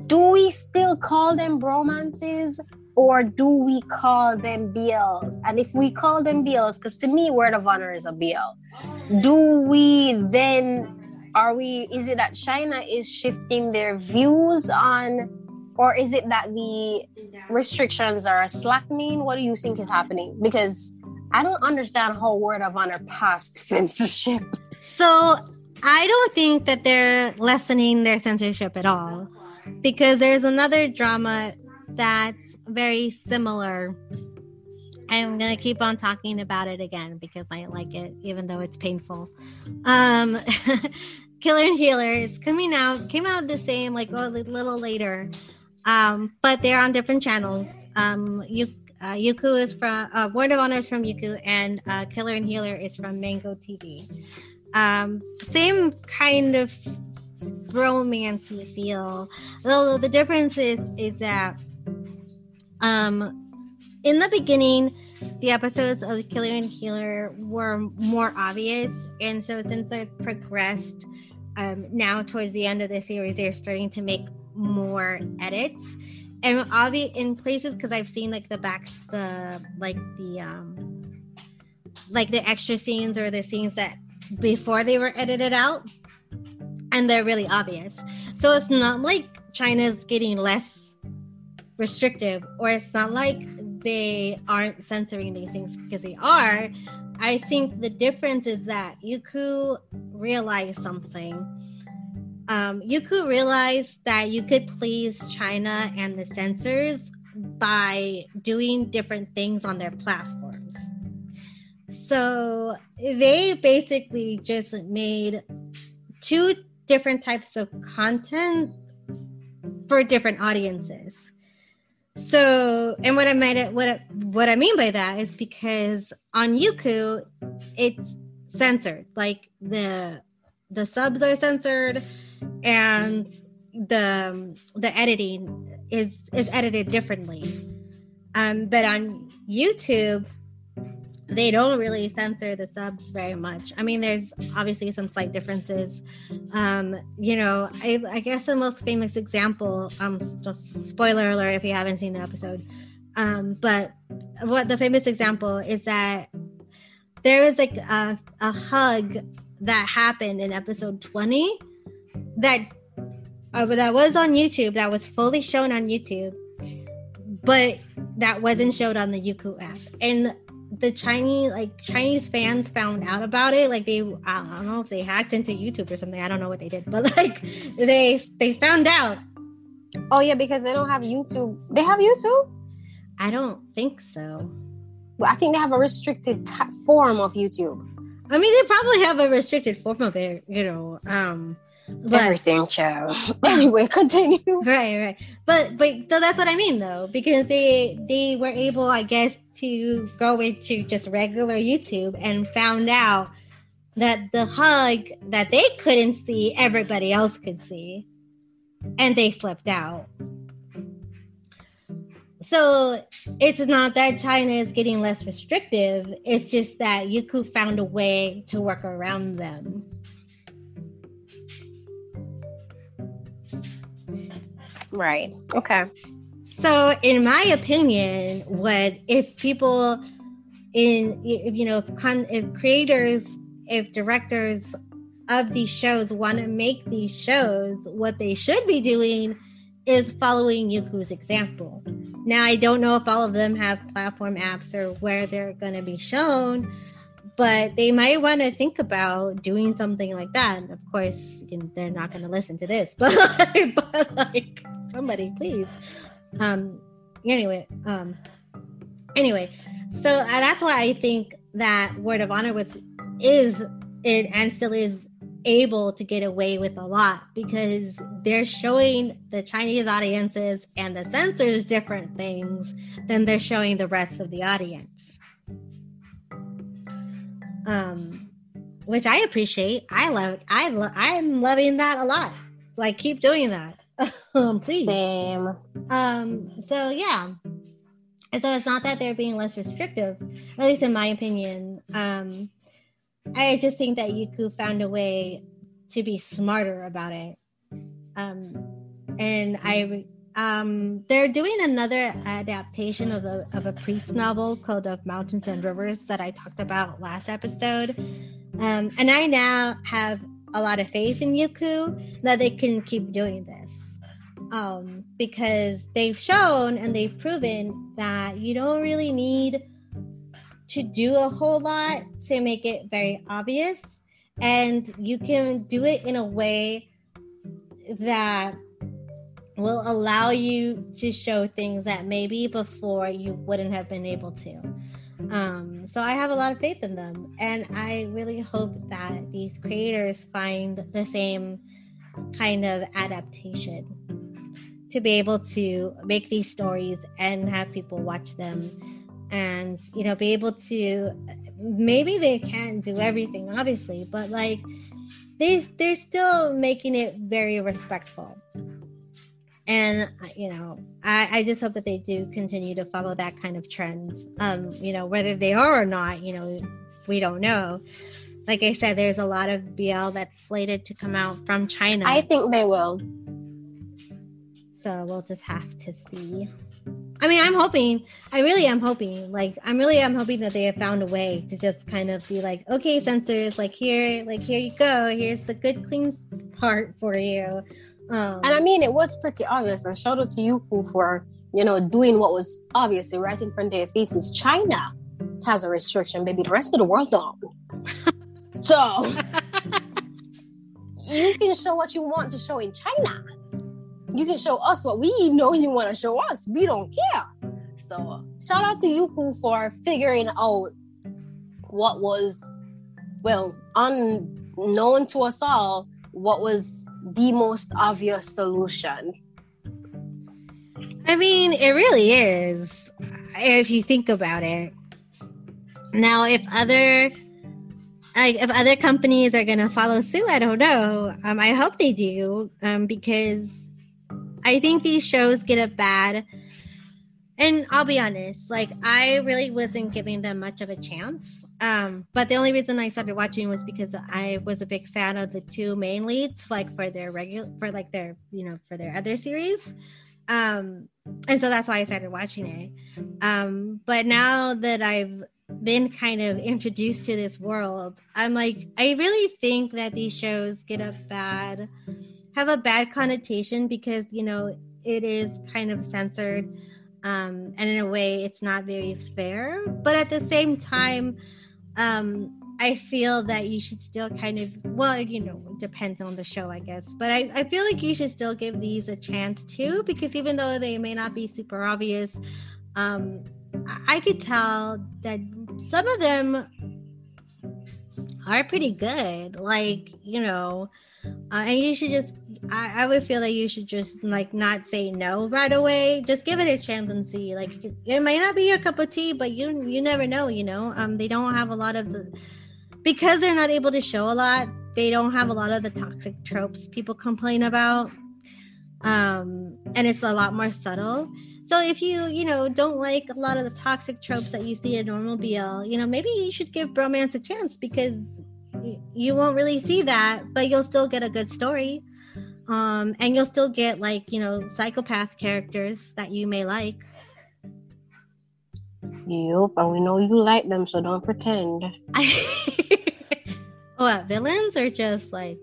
Do we still call them bromances or do we call them BLs? And if we call them BLs, because to me, Word of Honor is a BL, do we then, are we, is it that China is shifting their views on, or is it that the restrictions are slackening? What do you think is happening? Because I don't understand how Word of Honor passed censorship. So I don't think that they're lessening their censorship at all because there's another drama that's very similar. I'm gonna keep on talking about it again because I like it, even though it's painful. Um, Killer and Healer is coming out, came out the same, like a little later, um, but they're on different channels. Um, you, uh, Youku is from uh, Word of Honor is from Youku, and uh, Killer and Healer is from Mango TV. Um, same kind of romance feel. Although the difference is is that um, in the beginning, the episodes of Killer and Healer were more obvious, and so since I've progressed, um, now towards the end of the series, they're starting to make more edits and obvious in places because I've seen like the back, the like the um, like the extra scenes or the scenes that before they were edited out, and they're really obvious. So it's not like China's getting less restrictive or it's not like they aren't censoring these things because they are i think the difference is that youku realized something um, youku realized that you could please china and the censors by doing different things on their platforms so they basically just made two different types of content for different audiences so, and what I meant, what what I mean by that is because on Youku, it's censored. Like the the subs are censored, and the the editing is is edited differently. Um, but on YouTube, they don't really censor the subs very much. I mean, there's obviously some slight differences. Um, you know, I, I, guess the most famous example, um, just spoiler alert if you haven't seen the episode, um, but what the famous example is that there was like a, a hug that happened in episode 20 that uh, that was on YouTube, that was fully shown on YouTube, but that wasn't showed on the Youku app. And the Chinese like Chinese fans found out about it. Like they I don't know if they hacked into YouTube or something. I don't know what they did, but like they they found out. Oh yeah, because they don't have YouTube. They have YouTube? I don't think so. Well, I think they have a restricted t- form of YouTube. I mean, they probably have a restricted form of it, you know. Um but, everything, child. anyway, continue. Right, right. But but so that's what I mean though, because they they were able, I guess, to go into just regular YouTube and found out that the hug that they couldn't see, everybody else could see. And they flipped out. So it's not that China is getting less restrictive, it's just that Youku found a way to work around them. Right. Okay. So, in my opinion, what if people in you know if con, if creators, if directors of these shows want to make these shows, what they should be doing is following Youku's example. Now, I don't know if all of them have platform apps or where they're going to be shown, but they might want to think about doing something like that. And of course, know, they're not going to listen to this, but, but like somebody, please. Um, anyway, um, anyway, so uh, that's why I think that Word of Honor was is it and still is able to get away with a lot because they're showing the Chinese audiences and the censors different things than they're showing the rest of the audience. Um, which I appreciate. I love. I lo- I'm loving that a lot. Like, keep doing that, um, please. Same. Um. So yeah. And so it's not that they're being less restrictive, at least in my opinion. Um, I just think that Youku found a way to be smarter about it. Um, and I um, they're doing another adaptation of a of a priest novel called Of Mountains and Rivers that I talked about last episode. Um, and I now have a lot of faith in Youku that they can keep doing this. Um, because they've shown and they've proven that you don't really need to do a whole lot to make it very obvious. And you can do it in a way that will allow you to show things that maybe before you wouldn't have been able to. Um, so I have a lot of faith in them, and I really hope that these creators find the same kind of adaptation to be able to make these stories and have people watch them and you know be able to maybe they can't do everything obviously but like they they're still making it very respectful and uh, you know I, I just hope that they do continue to follow that kind of trend. Um you know whether they are or not you know we don't know. Like i said there's a lot of bl that's slated to come out from china. I think they will. So we'll just have to see. I mean, I'm hoping, I really am hoping, like, I'm really I'm hoping that they have found a way to just kind of be like, okay, censors, like, here, like, here you go. Here's the good, clean part for you. Um, and I mean, it was pretty obvious. And shout out to Youku for, you know, doing what was obviously right in front of their faces. China has a restriction, baby. The rest of the world don't. so you can show what you want to show in China you can show us what we know you want to show us. We don't care. So shout out to Youku for figuring out what was well unknown to us all, what was the most obvious solution. I mean, it really is, if you think about it. Now, if other like if other companies are going to follow suit, I don't know. Um, I hope they do, um, because I think these shows get a bad and I'll be honest, like I really wasn't giving them much of a chance. Um, but the only reason I started watching was because I was a big fan of the two main leads, like for their regular, for like their, you know, for their other series. Um, and so that's why I started watching it. Um, but now that I've been kind of introduced to this world, I'm like, I really think that these shows get a bad have a bad connotation because you know it is kind of censored um, and in a way it's not very fair. But at the same time um, i feel that you should still kind of well you know depends on the show i guess. But I, I feel like you should still give these a chance too because even though they may not be super obvious um, i could tell that some of them are pretty good. Like you know uh, and you should just I, I would feel that you should just like not say no right away. Just give it a chance and see. Like it might not be your cup of tea but you you never know you know? Um they don't have a lot of the because they're not able to show a lot they don't have a lot of the toxic tropes people complain about. Um and it's a lot more subtle. So if you you know don't like a lot of the toxic tropes that you see in normal bl you know maybe you should give bromance a chance because you won't really see that, but you'll still get a good story. Um, and you'll still get like, you know, psychopath characters that you may like. Yep, and we know you like them, so don't pretend. what, villains or just like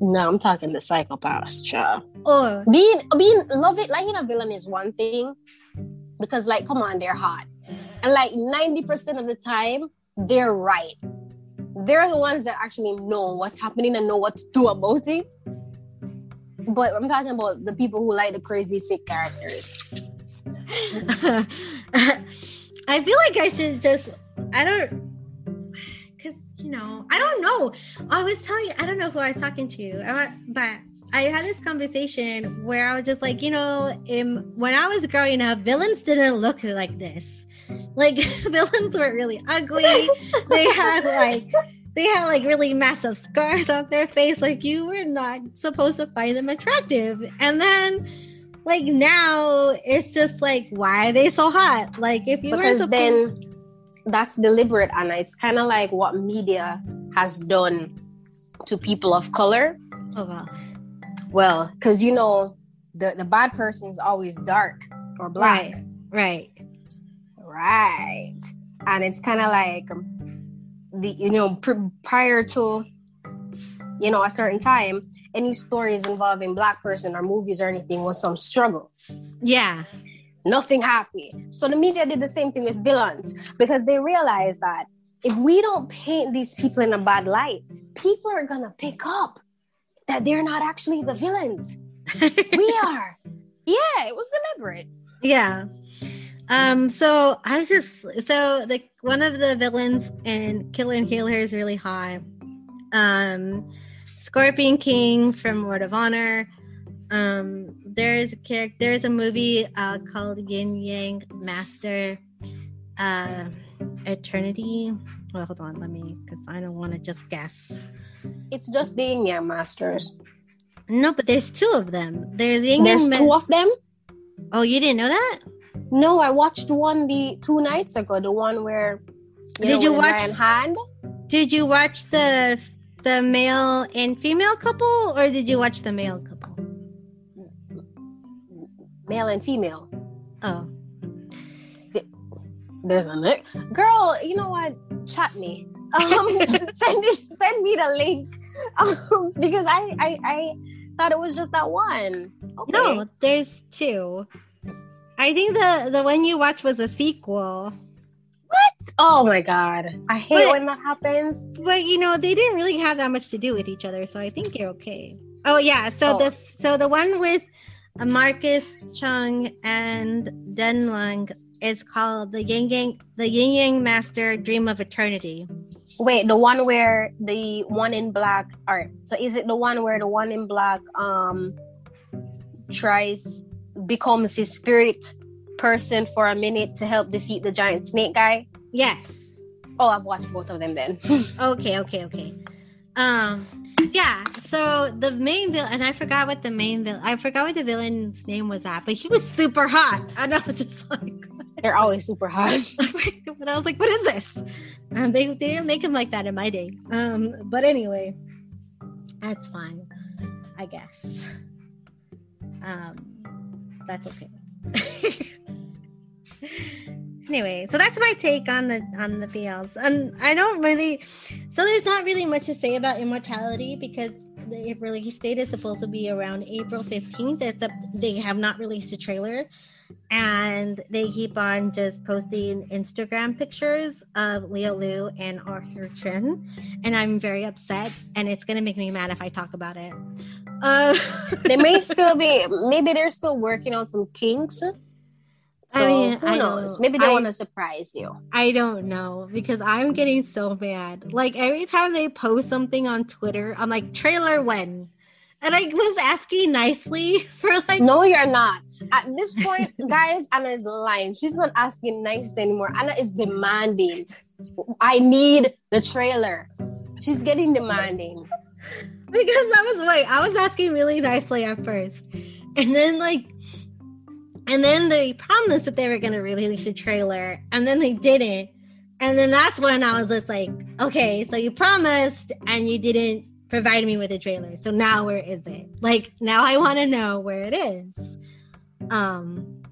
no, I'm talking the psychopaths, child. Or being being love it liking a villain is one thing. Because like come on, they're hot. And like 90% of the time, they're right they're the ones that actually know what's happening and know what to do about it. But I'm talking about the people who like the crazy sick characters. I feel like I should just I don't cuz you know, I don't know. I was telling you I don't know who I was talking to, but I had this conversation where I was just like, you know, in, when I was growing up, villains didn't look like this Like villains were really ugly. they had like they had like really massive scars on their face. Like you were not supposed to find them attractive. And then like now it's just like why are they so hot? Like if you because were supposed- then that's deliberate and it's kind of like what media has done to people of color. Oh well. Well, because you know the the bad person is always dark or black. Right. Right. Right. And it's kind of like um, the you know pr- prior to you know a certain time, any stories involving black person or movies or anything was some struggle. Yeah. Nothing happy. So the media did the same thing with villains because they realized that if we don't paint these people in a bad light, people are gonna pick up that they're not actually the villains. we are. Yeah, it was deliberate. Yeah. Um, so I just so the one of the villains in Killer and Healer is really high. Um Scorpion King from Word of Honor. Um there's a character there's a movie uh called Yin Yang Master uh Eternity. Well hold on, let me because I don't want to just guess. It's just the Yin Yang Masters. No, but there's two of them. There's Yin Yang. There's Yang two of them? Oh, you didn't know that? No, I watched one the two nights ago. The one where you Did know, you watch Ryan Hand? Did you watch the the male and female couple, or did you watch the male couple? Male and female. Oh, there's a link. Girl, you know what? Chat me. Um, send it. Send me the link. Um, because I, I I thought it was just that one. Okay. No, there's two. I think the the one you watched was a sequel. What? Oh my god. I hate but, when that happens. But you know, they didn't really have that much to do with each other, so I think you're okay. Oh yeah, so oh. the so the one with Marcus Chung and Deng Lun is called the Yin Yang the Yin Yang Master Dream of Eternity. Wait, the one where the one in black art. So is it the one where the one in black um tries becomes his spirit person for a minute to help defeat the giant snake guy? Yes. Oh, I've watched both of them then. okay, okay, okay. Um yeah, so the main villain and I forgot what the main villain I forgot what the villain's name was at, but he was super hot. And I was just like they're always super hot. but I was like, what is this? Um, they, they didn't make him like that in my day. Um, but anyway, that's fine, I guess. Um, that's okay. anyway, so that's my take on the on the BLs. And I don't really so there's not really much to say about immortality because the release date is supposed to be around April 15th. Except they have not released a trailer and they keep on just posting Instagram pictures of Leo Luo and Arthur Chen, and I'm very upset, and it's gonna make me mad if I talk about it. Uh, they may still be, maybe they're still working on some kinks. So I mean, who I knows? Maybe they want to surprise you. I don't know because I'm getting so mad. Like every time they post something on Twitter, I'm like, trailer when? And I was asking nicely for like. No, you're not. At this point, guys, Anna is lying. She's not asking nicely anymore. Anna is demanding. I need the trailer. She's getting demanding. because I was wait, I was asking really nicely at first. And then like and then they promised that they were gonna release a trailer, and then they didn't. And then that's when I was just like, okay, so you promised and you didn't provide me with a trailer. So now where is it? Like now I want to know where it is. Um,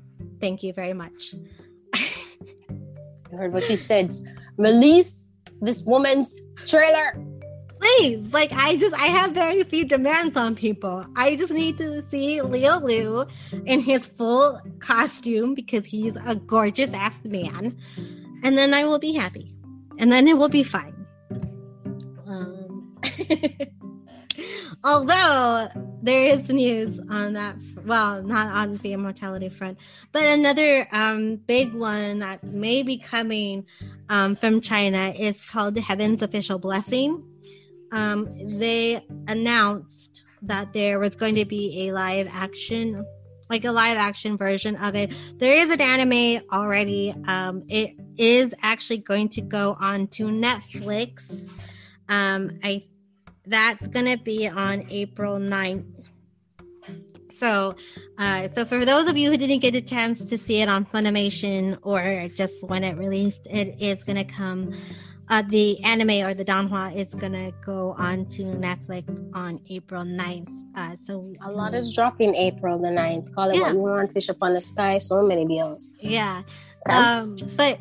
thank you very much. I heard what she said. Release this woman's trailer. Please, like I just I have very few demands on people. I just need to see Leo Luo in his full costume because he's a gorgeous ass man, and then I will be happy, and then it will be fine. Um, although there is news on that well not on the immortality front but another um, big one that may be coming um, from china is called heaven's official blessing um, they announced that there was going to be a live action like a live action version of it there is an anime already um, it is actually going to go on to Netflix. Um, I that's gonna be on April 9th. So, uh, so for those of you who didn't get a chance to see it on Funimation or just when it released, it is gonna come. Uh, the anime or the donghua is gonna go on to Netflix on April 9th. Uh, so a lot is dropping April the 9th. Call it yeah. what you want, fish up on the sky, so many bills. Yeah. Um, but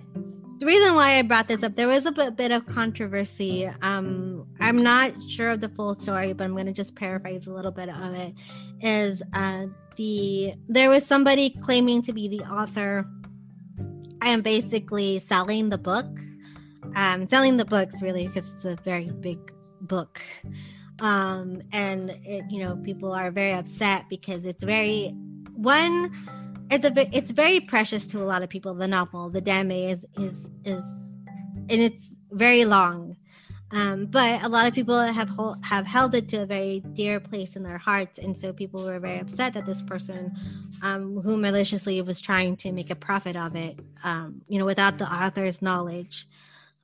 the reason why I brought this up, there was a bit, bit of controversy. Um, I'm not sure of the full story, but I'm going to just paraphrase a little bit of it. Is uh, the there was somebody claiming to be the author and basically selling the book, um, selling the books really because it's a very big book, um, and it, you know people are very upset because it's very one it's a it's very precious to a lot of people. The novel, the Dame, is is is, and it's very long. Um, but a lot of people have have held it to a very dear place in their hearts, and so people were very upset that this person, um, who maliciously was trying to make a profit of it, um, you know, without the author's knowledge,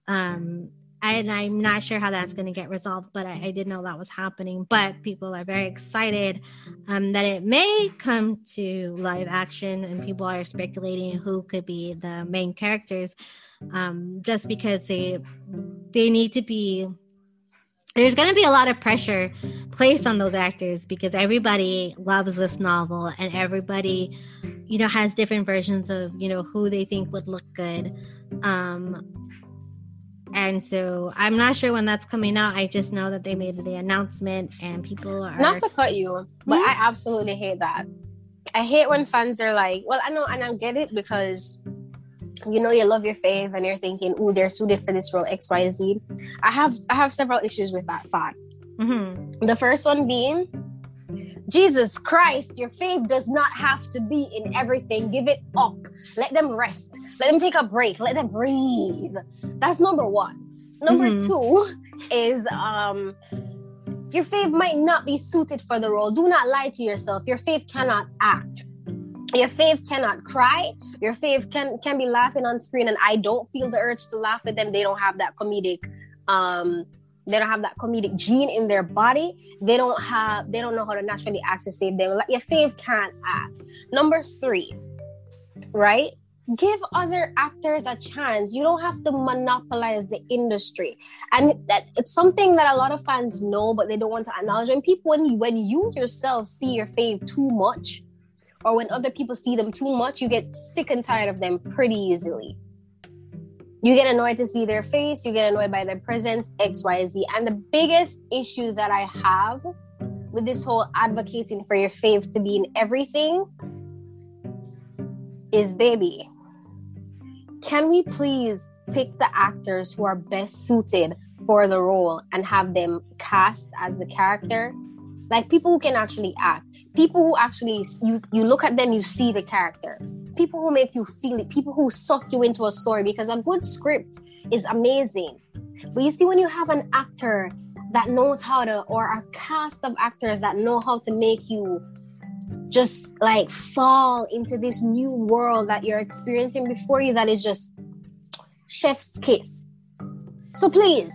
um, and I'm not sure how that's going to get resolved, but I, I, did know that was happening. But people are very excited um, that it may come to live action, and people are speculating who could be the main characters, um, just because they they need to be. There's going to be a lot of pressure placed on those actors because everybody loves this novel, and everybody, you know, has different versions of you know who they think would look good. Um, and so I'm not sure when that's coming out. I just know that they made the announcement and people are not to cut you, but I absolutely hate that. I hate when fans are like, well, I know and I get it because you know you love your fave and you're thinking, oh, they're suited for this role X, Y, Z. I have I have several issues with that fact. Mm-hmm. The first one being Jesus Christ, your faith does not have to be in everything. Give it up. Let them rest. Let them take a break. Let them breathe. That's number one. Number mm-hmm. two is um your faith might not be suited for the role. Do not lie to yourself. Your faith cannot act. Your faith cannot cry. Your faith can can be laughing on screen, and I don't feel the urge to laugh with them. They don't have that comedic um they don't have that comedic gene in their body. They don't have they don't know how to naturally act to save them. Like your faith can't act. Number three right? Give other actors a chance. You don't have to monopolize the industry. And that it's something that a lot of fans know but they don't want to acknowledge. When people when you, when you yourself see your fave too much or when other people see them too much you get sick and tired of them pretty easily you get annoyed to see their face, you get annoyed by their presence, XYZ. And the biggest issue that I have with this whole advocating for your fave to be in everything is baby. Can we please pick the actors who are best suited for the role and have them cast as the character? Like people who can actually act, people who actually you you look at them, you see the character people who make you feel it, people who suck you into a story because a good script is amazing. But you see, when you have an actor that knows how to, or a cast of actors that know how to make you just like fall into this new world that you're experiencing before you, that is just chef's kiss. So please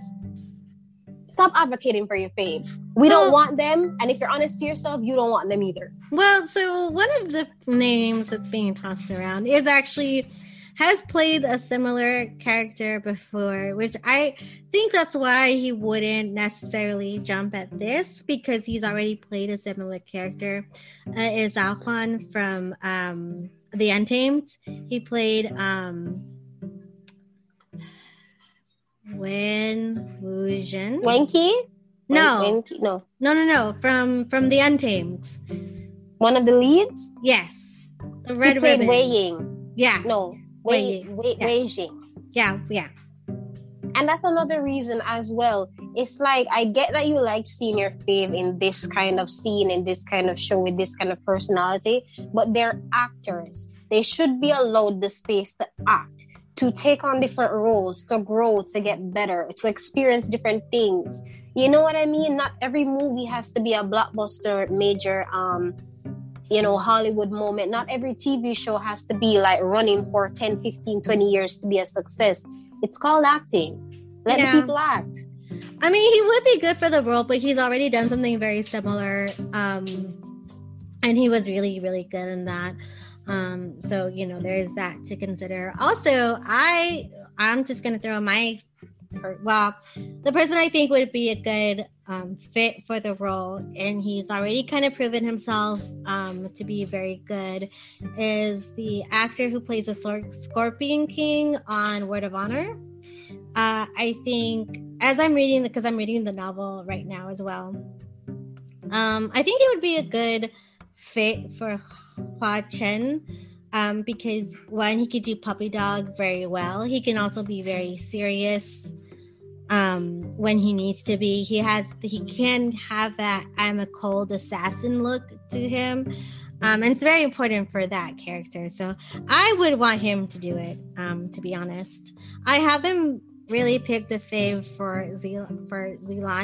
stop advocating for your fave. We well, don't want them, and if you're honest to yourself, you don't want them either. Well, so one of the names that's being tossed around is actually has played a similar character before, which I think that's why he wouldn't necessarily jump at this because he's already played a similar character. Uh, is Alquan from um, The Untamed? He played um, Wen Wujian. Wenqi? No. Wenqi? No. No, no, no. From from the Untamed. One of the leads? Yes. The red he played Wei Ying. Yeah. No. Wei Wei, yeah. Wei Jing. Yeah, yeah. And that's another reason as well. It's like I get that you like seeing your fave in this kind of scene, in this kind of show, with this kind of personality, but they're actors. They should be allowed the space to act to take on different roles, to grow, to get better, to experience different things. You know what I mean? Not every movie has to be a blockbuster, major, um, you know hollywood moment not every tv show has to be like running for 10 15 20 years to be a success it's called acting let yeah. people act i mean he would be good for the role but he's already done something very similar um and he was really really good in that um so you know there's that to consider also i i'm just gonna throw my well, the person I think would be a good um, fit for the role, and he's already kind of proven himself um, to be very good, is the actor who plays the Scorpion King on Word of Honor. Uh, I think, as I'm reading, because I'm reading the novel right now as well, um, I think it would be a good fit for Hua Cheng um, because one, he could do puppy dog very well. He can also be very serious um, when he needs to be. He has he can have that I'm a cold assassin look to him. Um, and it's very important for that character. So I would want him to do it, um, to be honest. I haven't really picked a fave for Zel- for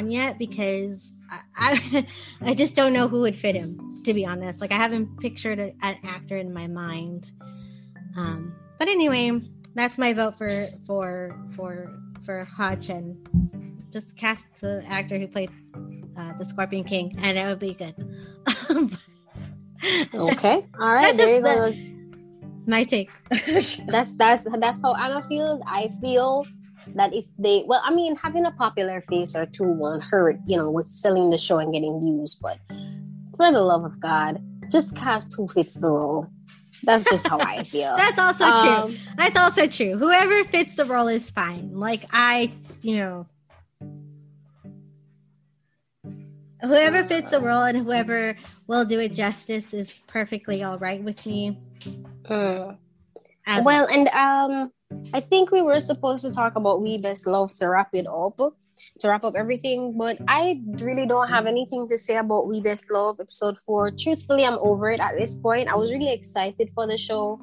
yet because I, I, I just don't know who would fit him, to be honest. Like I haven't pictured a, an actor in my mind. Um, but anyway, that's my vote for for for for Hua Cheng. Just cast the actor who played uh, the Scorpion King, and it would be good. okay, all right, there you go. My take. that's that's that's how Anna feels. I feel that if they well i mean having a popular face or two won't hurt you know with selling the show and getting views but for the love of god just cast who fits the role that's just how I feel. That's also um, true. That's also true. Whoever fits the role is fine. Like I, you know, whoever fits the role and whoever will do it justice is perfectly all right with me. Uh, well, and um, I think we were supposed to talk about We Best Love to wrap it up to wrap up everything. But I really don't have anything to say about We Best Love episode four. Truthfully, I'm over it at this point. I was really excited for the show.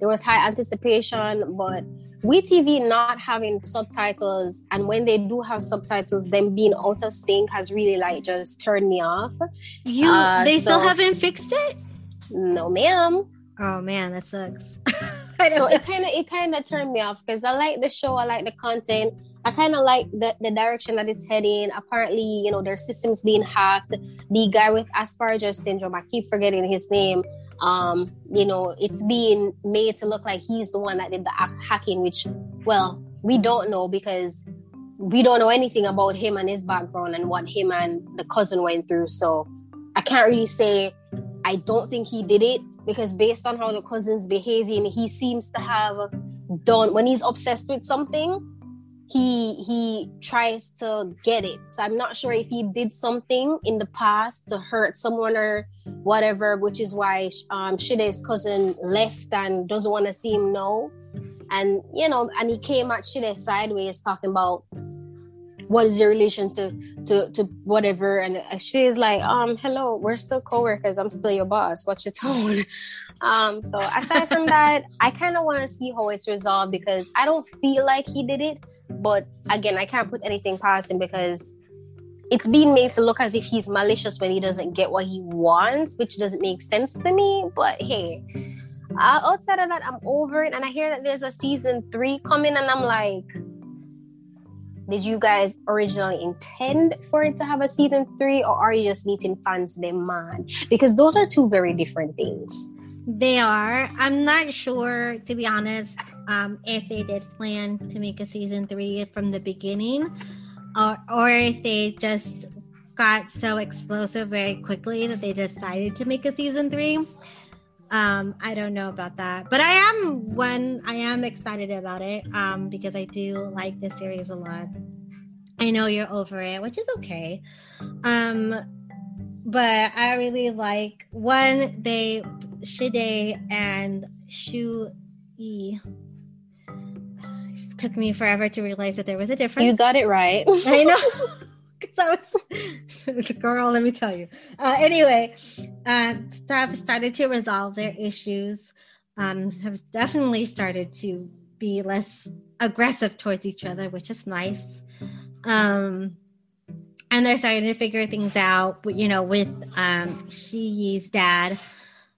There was high anticipation, but WeTV not having subtitles and when they do have subtitles, them being out of sync has really like just turned me off. You uh, they so, still haven't fixed it? No, ma'am. Oh man, that sucks. so it kind of it kind of turned me off because I like the show, I like the content. I kind of like the, the direction that it's heading. Apparently, you know, their systems being hacked. The guy with Asperger's syndrome, I keep forgetting his name. Um, you know, it's being made to look like he's the one that did the hacking, which, well, we don't know because we don't know anything about him and his background and what him and the cousin went through. So I can't really say I don't think he did it because based on how the cousin's behaving, he seems to have done when he's obsessed with something he he tries to get it. So i'm not sure if he did something in the past to hurt someone or whatever which is why um shide's cousin left and doesn't want to see him know. And you know and he came at shide sideways talking about what is your relation to to to whatever. And she is like um hello we're still co-workers. I'm still your boss. What's your tone? Um so aside from that i kind of want to see how it's resolved because i don't feel like he did it but again, I can't put anything past him because it's being made to look as if he's malicious when he doesn't get what he wants, which doesn't make sense to me. But hey, uh, outside of that, I'm over it. And I hear that there's a season three coming, and I'm like, did you guys originally intend for it to have a season three, or are you just meeting fans' demand? Because those are two very different things. They are. I'm not sure, to be honest, um, if they did plan to make a season three from the beginning, or or if they just got so explosive very quickly that they decided to make a season three. Um, I don't know about that, but I am one. I am excited about it um, because I do like this series a lot. I know you're over it, which is okay. Um, but I really like one they Shide and Shu Yi. Took me forever to realize that there was a difference. You got it right. I know. Because I was girl, let me tell you. Uh, anyway, uh, have started to resolve their issues. Um, have definitely started to be less aggressive towards each other, which is nice. Um, and they're starting to figure things out. You know, with um, Shiyi's dad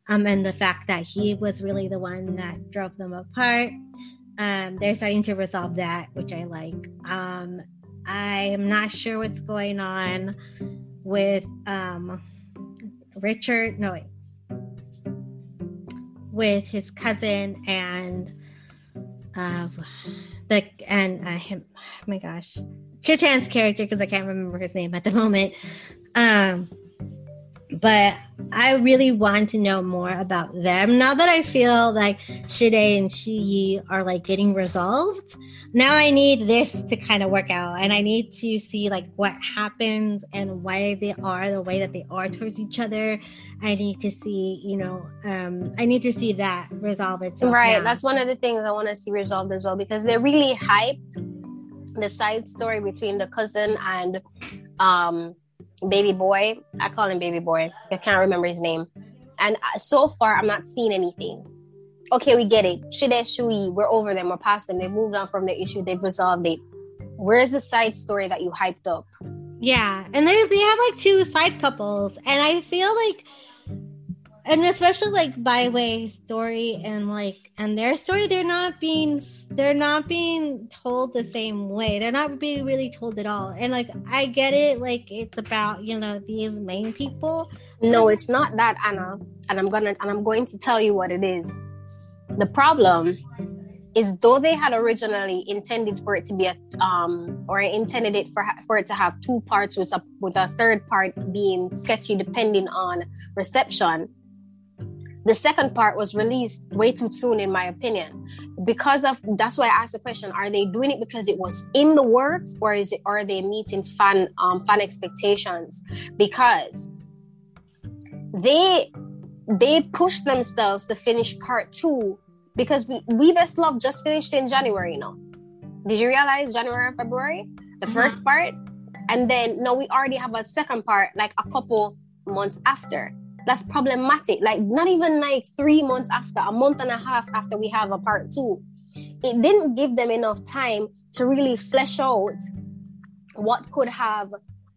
um, and the fact that he was really the one that drove them apart. Um, they're starting to resolve that, which I like. Um, I am not sure what's going on with um, Richard. No, wait. With his cousin and uh, the and uh, him. Oh my gosh, Chitan's character because I can't remember his name at the moment. Um, but I really want to know more about them now that I feel like Shide and Shuyi are like getting resolved. Now I need this to kind of work out, and I need to see like what happens and why they are the way that they are towards each other. I need to see, you know, um, I need to see that resolve itself. Right, now. that's one of the things I want to see resolved as well because they're really hyped the side story between the cousin and um baby boy. I mm. call him baby boy. I can't remember his name. And uh, so far, I'm not seeing anything. Okay, we get it. Shide Shuyi, we're over them. We're past them. They've moved on from the issue. They've resolved it. Where's the side story that you hyped up? Yeah, and they they have like two side couples, and I feel like and especially like Byway story and like and their story they're not being they're not being told the same way. They're not being really told at all. And like i get it like it's about you know these main people no it's not that anna. And i'm gonna and i'm going to tell you what it is. The problem is though they had originally intended for it to be a um or intended it for for it to have two parts with a with a third part being sketchy depending on reception the second part was released way too soon, in my opinion. Because of that's why I asked the question: Are they doing it because it was in the works, or is it are they meeting fan um, fan expectations? Because they they pushed themselves to finish part two because we, we best love just finished in January. You know, did you realize January and February, the mm-hmm. first part, and then no, we already have a second part like a couple months after that's problematic. Like not even like three months after, a month and a half after we have a part two. It didn't give them enough time to really flesh out what could have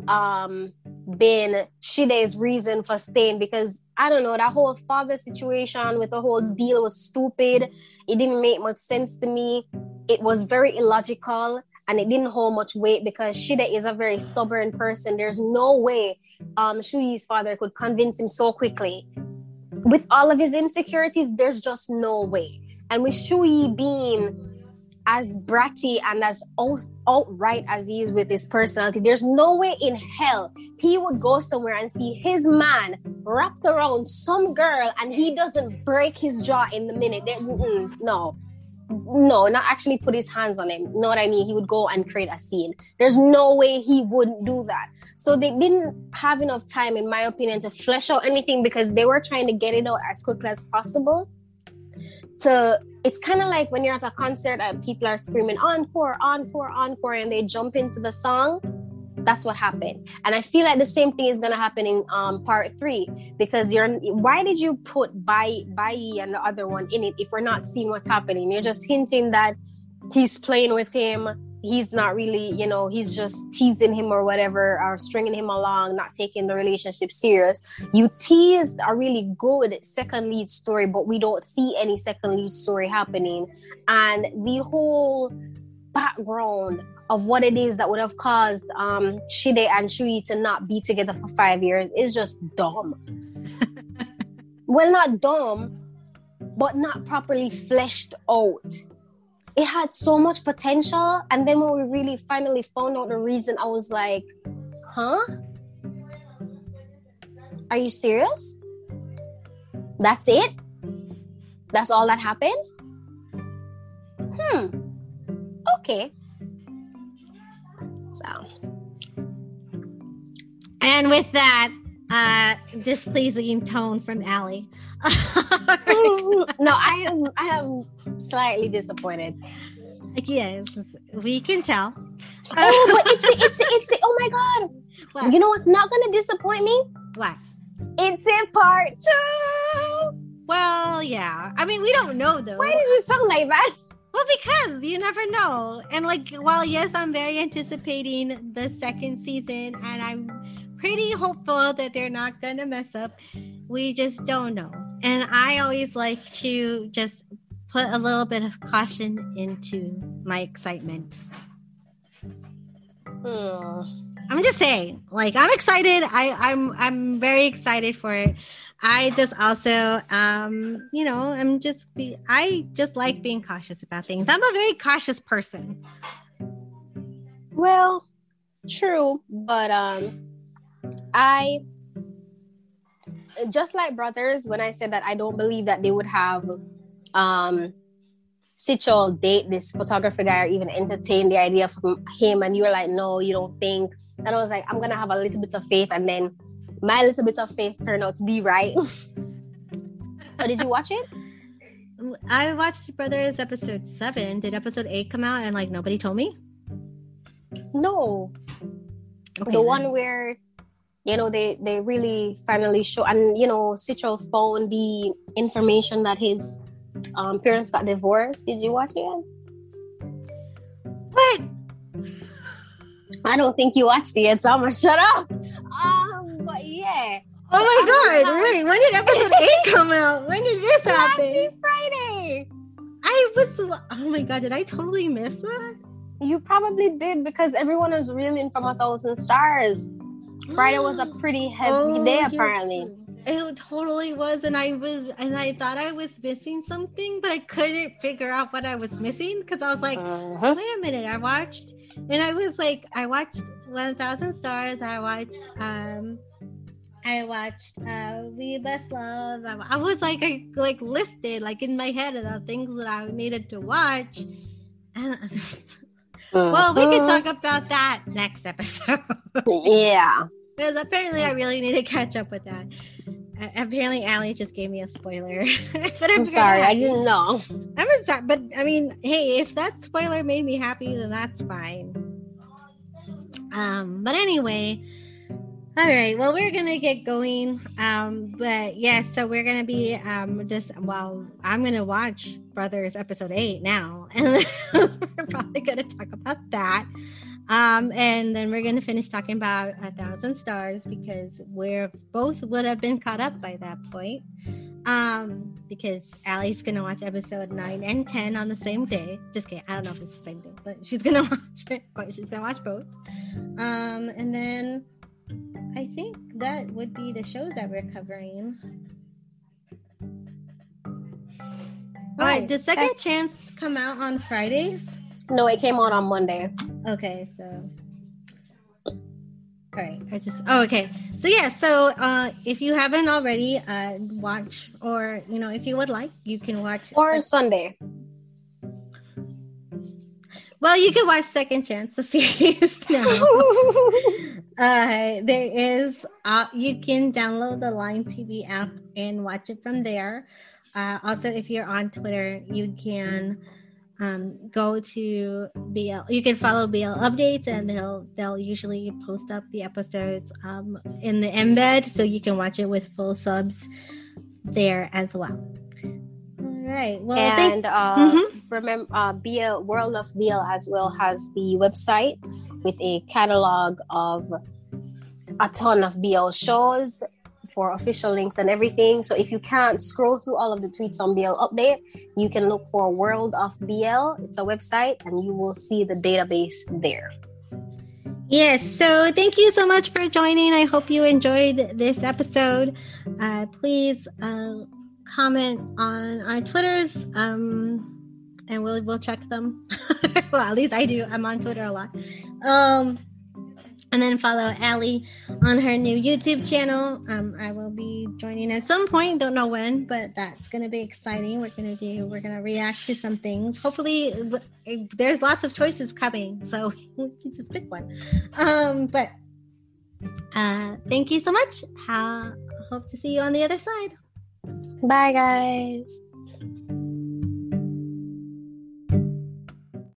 um been Shide's reason for staying because I don't know that whole father situation with the whole deal was stupid. It didn't make much sense to me. It was very illogical and it didn't hold much weight because Shida is a very stubborn person. There's no way um, Shuyi's father could convince him so quickly. With all of his insecurities, there's just no way. And with Shuyi being as bratty and as out, outright as he is with his personality, there's no way in hell he would go somewhere and see his man wrapped around some girl and he doesn't break his jaw in the minute. no, no, not actually put his hands on him. You know what I mean? He would go and create a scene. There's no way he wouldn't do that. So they didn't have enough time, in my opinion, to flesh out anything because they were trying to get it out as quickly as possible. So it's kind of like when you're at a concert and people are screaming encore, encore, encore, and they jump into the song that's what happened. And i feel like the same thing is going to happen in um, part three because you're why did you put Bai Bai and the other one in it if we're not seeing what's happening? You're just hinting that he's playing with him. He's not really you know he's just teasing him or whatever or stringing him along not taking the relationship serious. You teased a really good second lead story but we don't see any second lead story happening. And the whole background of what it is that would have caused um, Shide and Shui to not be together for five years is just dumb. well, not dumb, but not properly fleshed out. It had so much potential, and then when we really finally found out the reason, I was like, "Huh? Are you serious? That's it? That's all that happened? Hmm. Okay." So, and with that, uh, displeasing tone from Allie. no, I am. I am slightly disappointed. Yes, we can tell. Oh, but it's it's it's oh my god! What? You know what's not going to disappoint me? What? It's in part two. Well, yeah. I mean, we don't know though. Why did you sound like that? Well, because you never know. And like, while yes, I'm very anticipating the second season, and I'm pretty hopeful that they're not gonna mess up. We just don't know. and I always like to just put a little bit of caution into my excitement. Hmm. I'm just saying, like I'm excited. I, I'm I'm very excited for it. I just also, um, you know, I'm just be. I just like being cautious about things. I'm a very cautious person. Well, true, but um, I just like brothers when I said that I don't believe that they would have um Sitchell date this photographer guy or even entertain the idea from him and you were like, no, you don't think. And I was like, I'm gonna have a little bit of faith and then my little bit of faith turned out to be right. so did you watch it? I watched Brothers episode seven. Did episode eight come out and like nobody told me? No. Okay, the then. one where you know they they really finally show and you know Sitchell found the information that his um, parents got divorced. Did you watch it? What? I don't think you watched it yet, so I'm gonna shut up. Um, but yeah. Oh my god! Wait, when did episode eight come out? When did this happen? Friday. I was. Oh my god! Did I totally miss that? You probably did because everyone was reeling from a thousand stars. Friday was a pretty heavy oh, day, apparently. It totally was, and I was, and I thought I was missing something, but I couldn't figure out what I was missing because I was like, uh-huh. "Wait a minute!" I watched, and I was like, I watched One Thousand Stars. I watched, um, I watched uh We Best Love. I, was like, I like listed like in my head of the things that I needed to watch. And, well, we could uh-huh. talk about that next episode. yeah. Because apparently I really need to catch up with that. Apparently Allie just gave me a spoiler. but I'm, I'm sorry, I didn't know. I'm sorry, but I mean, hey, if that spoiler made me happy, then that's fine. Um, but anyway, all right. Well, we're gonna get going. Um, but yes, yeah, so we're gonna be um just well, I'm gonna watch Brothers episode eight now, and we're probably gonna talk about that. Um, and then we're gonna finish talking about a thousand stars because we're both would have been caught up by that point. Um, because Allie's gonna watch episode nine and ten on the same day. Just kidding. I don't know if it's the same day, but she's gonna watch it. But she's gonna watch both. Um, and then I think that would be the shows that we're covering. All right, does second chance come out on Fridays? No, it came out on Monday. Okay, so all right, I just oh okay. So yeah, so uh if you haven't already uh watch or you know if you would like, you can watch or Sunday. Well, you can watch Second Chance, the series now. uh, there is, uh, you can download the Line TV app and watch it from there. Uh, also, if you're on Twitter, you can um, go to BL. You can follow BL updates, and they'll they'll usually post up the episodes um, in the embed, so you can watch it with full subs there as well right. Well, and thank- uh, mm-hmm. remember, uh, BL World of BL as well has the website with a catalog of a ton of BL shows for official links and everything. So if you can't scroll through all of the tweets on BL Update, you can look for World of BL. It's a website, and you will see the database there. Yes, so thank you so much for joining. I hope you enjoyed this episode. Uh, please uh, comment on our Twitters, um, and we'll we'll check them. well, at least I do. I'm on Twitter a lot. Um, and then follow Allie on her new YouTube channel. Um, I will be joining at some point. Don't know when, but that's gonna be exciting. We're gonna do. We're gonna react to some things. Hopefully, there's lots of choices coming, so we can just pick one. Um, but uh, thank you so much. I hope to see you on the other side. Bye, guys.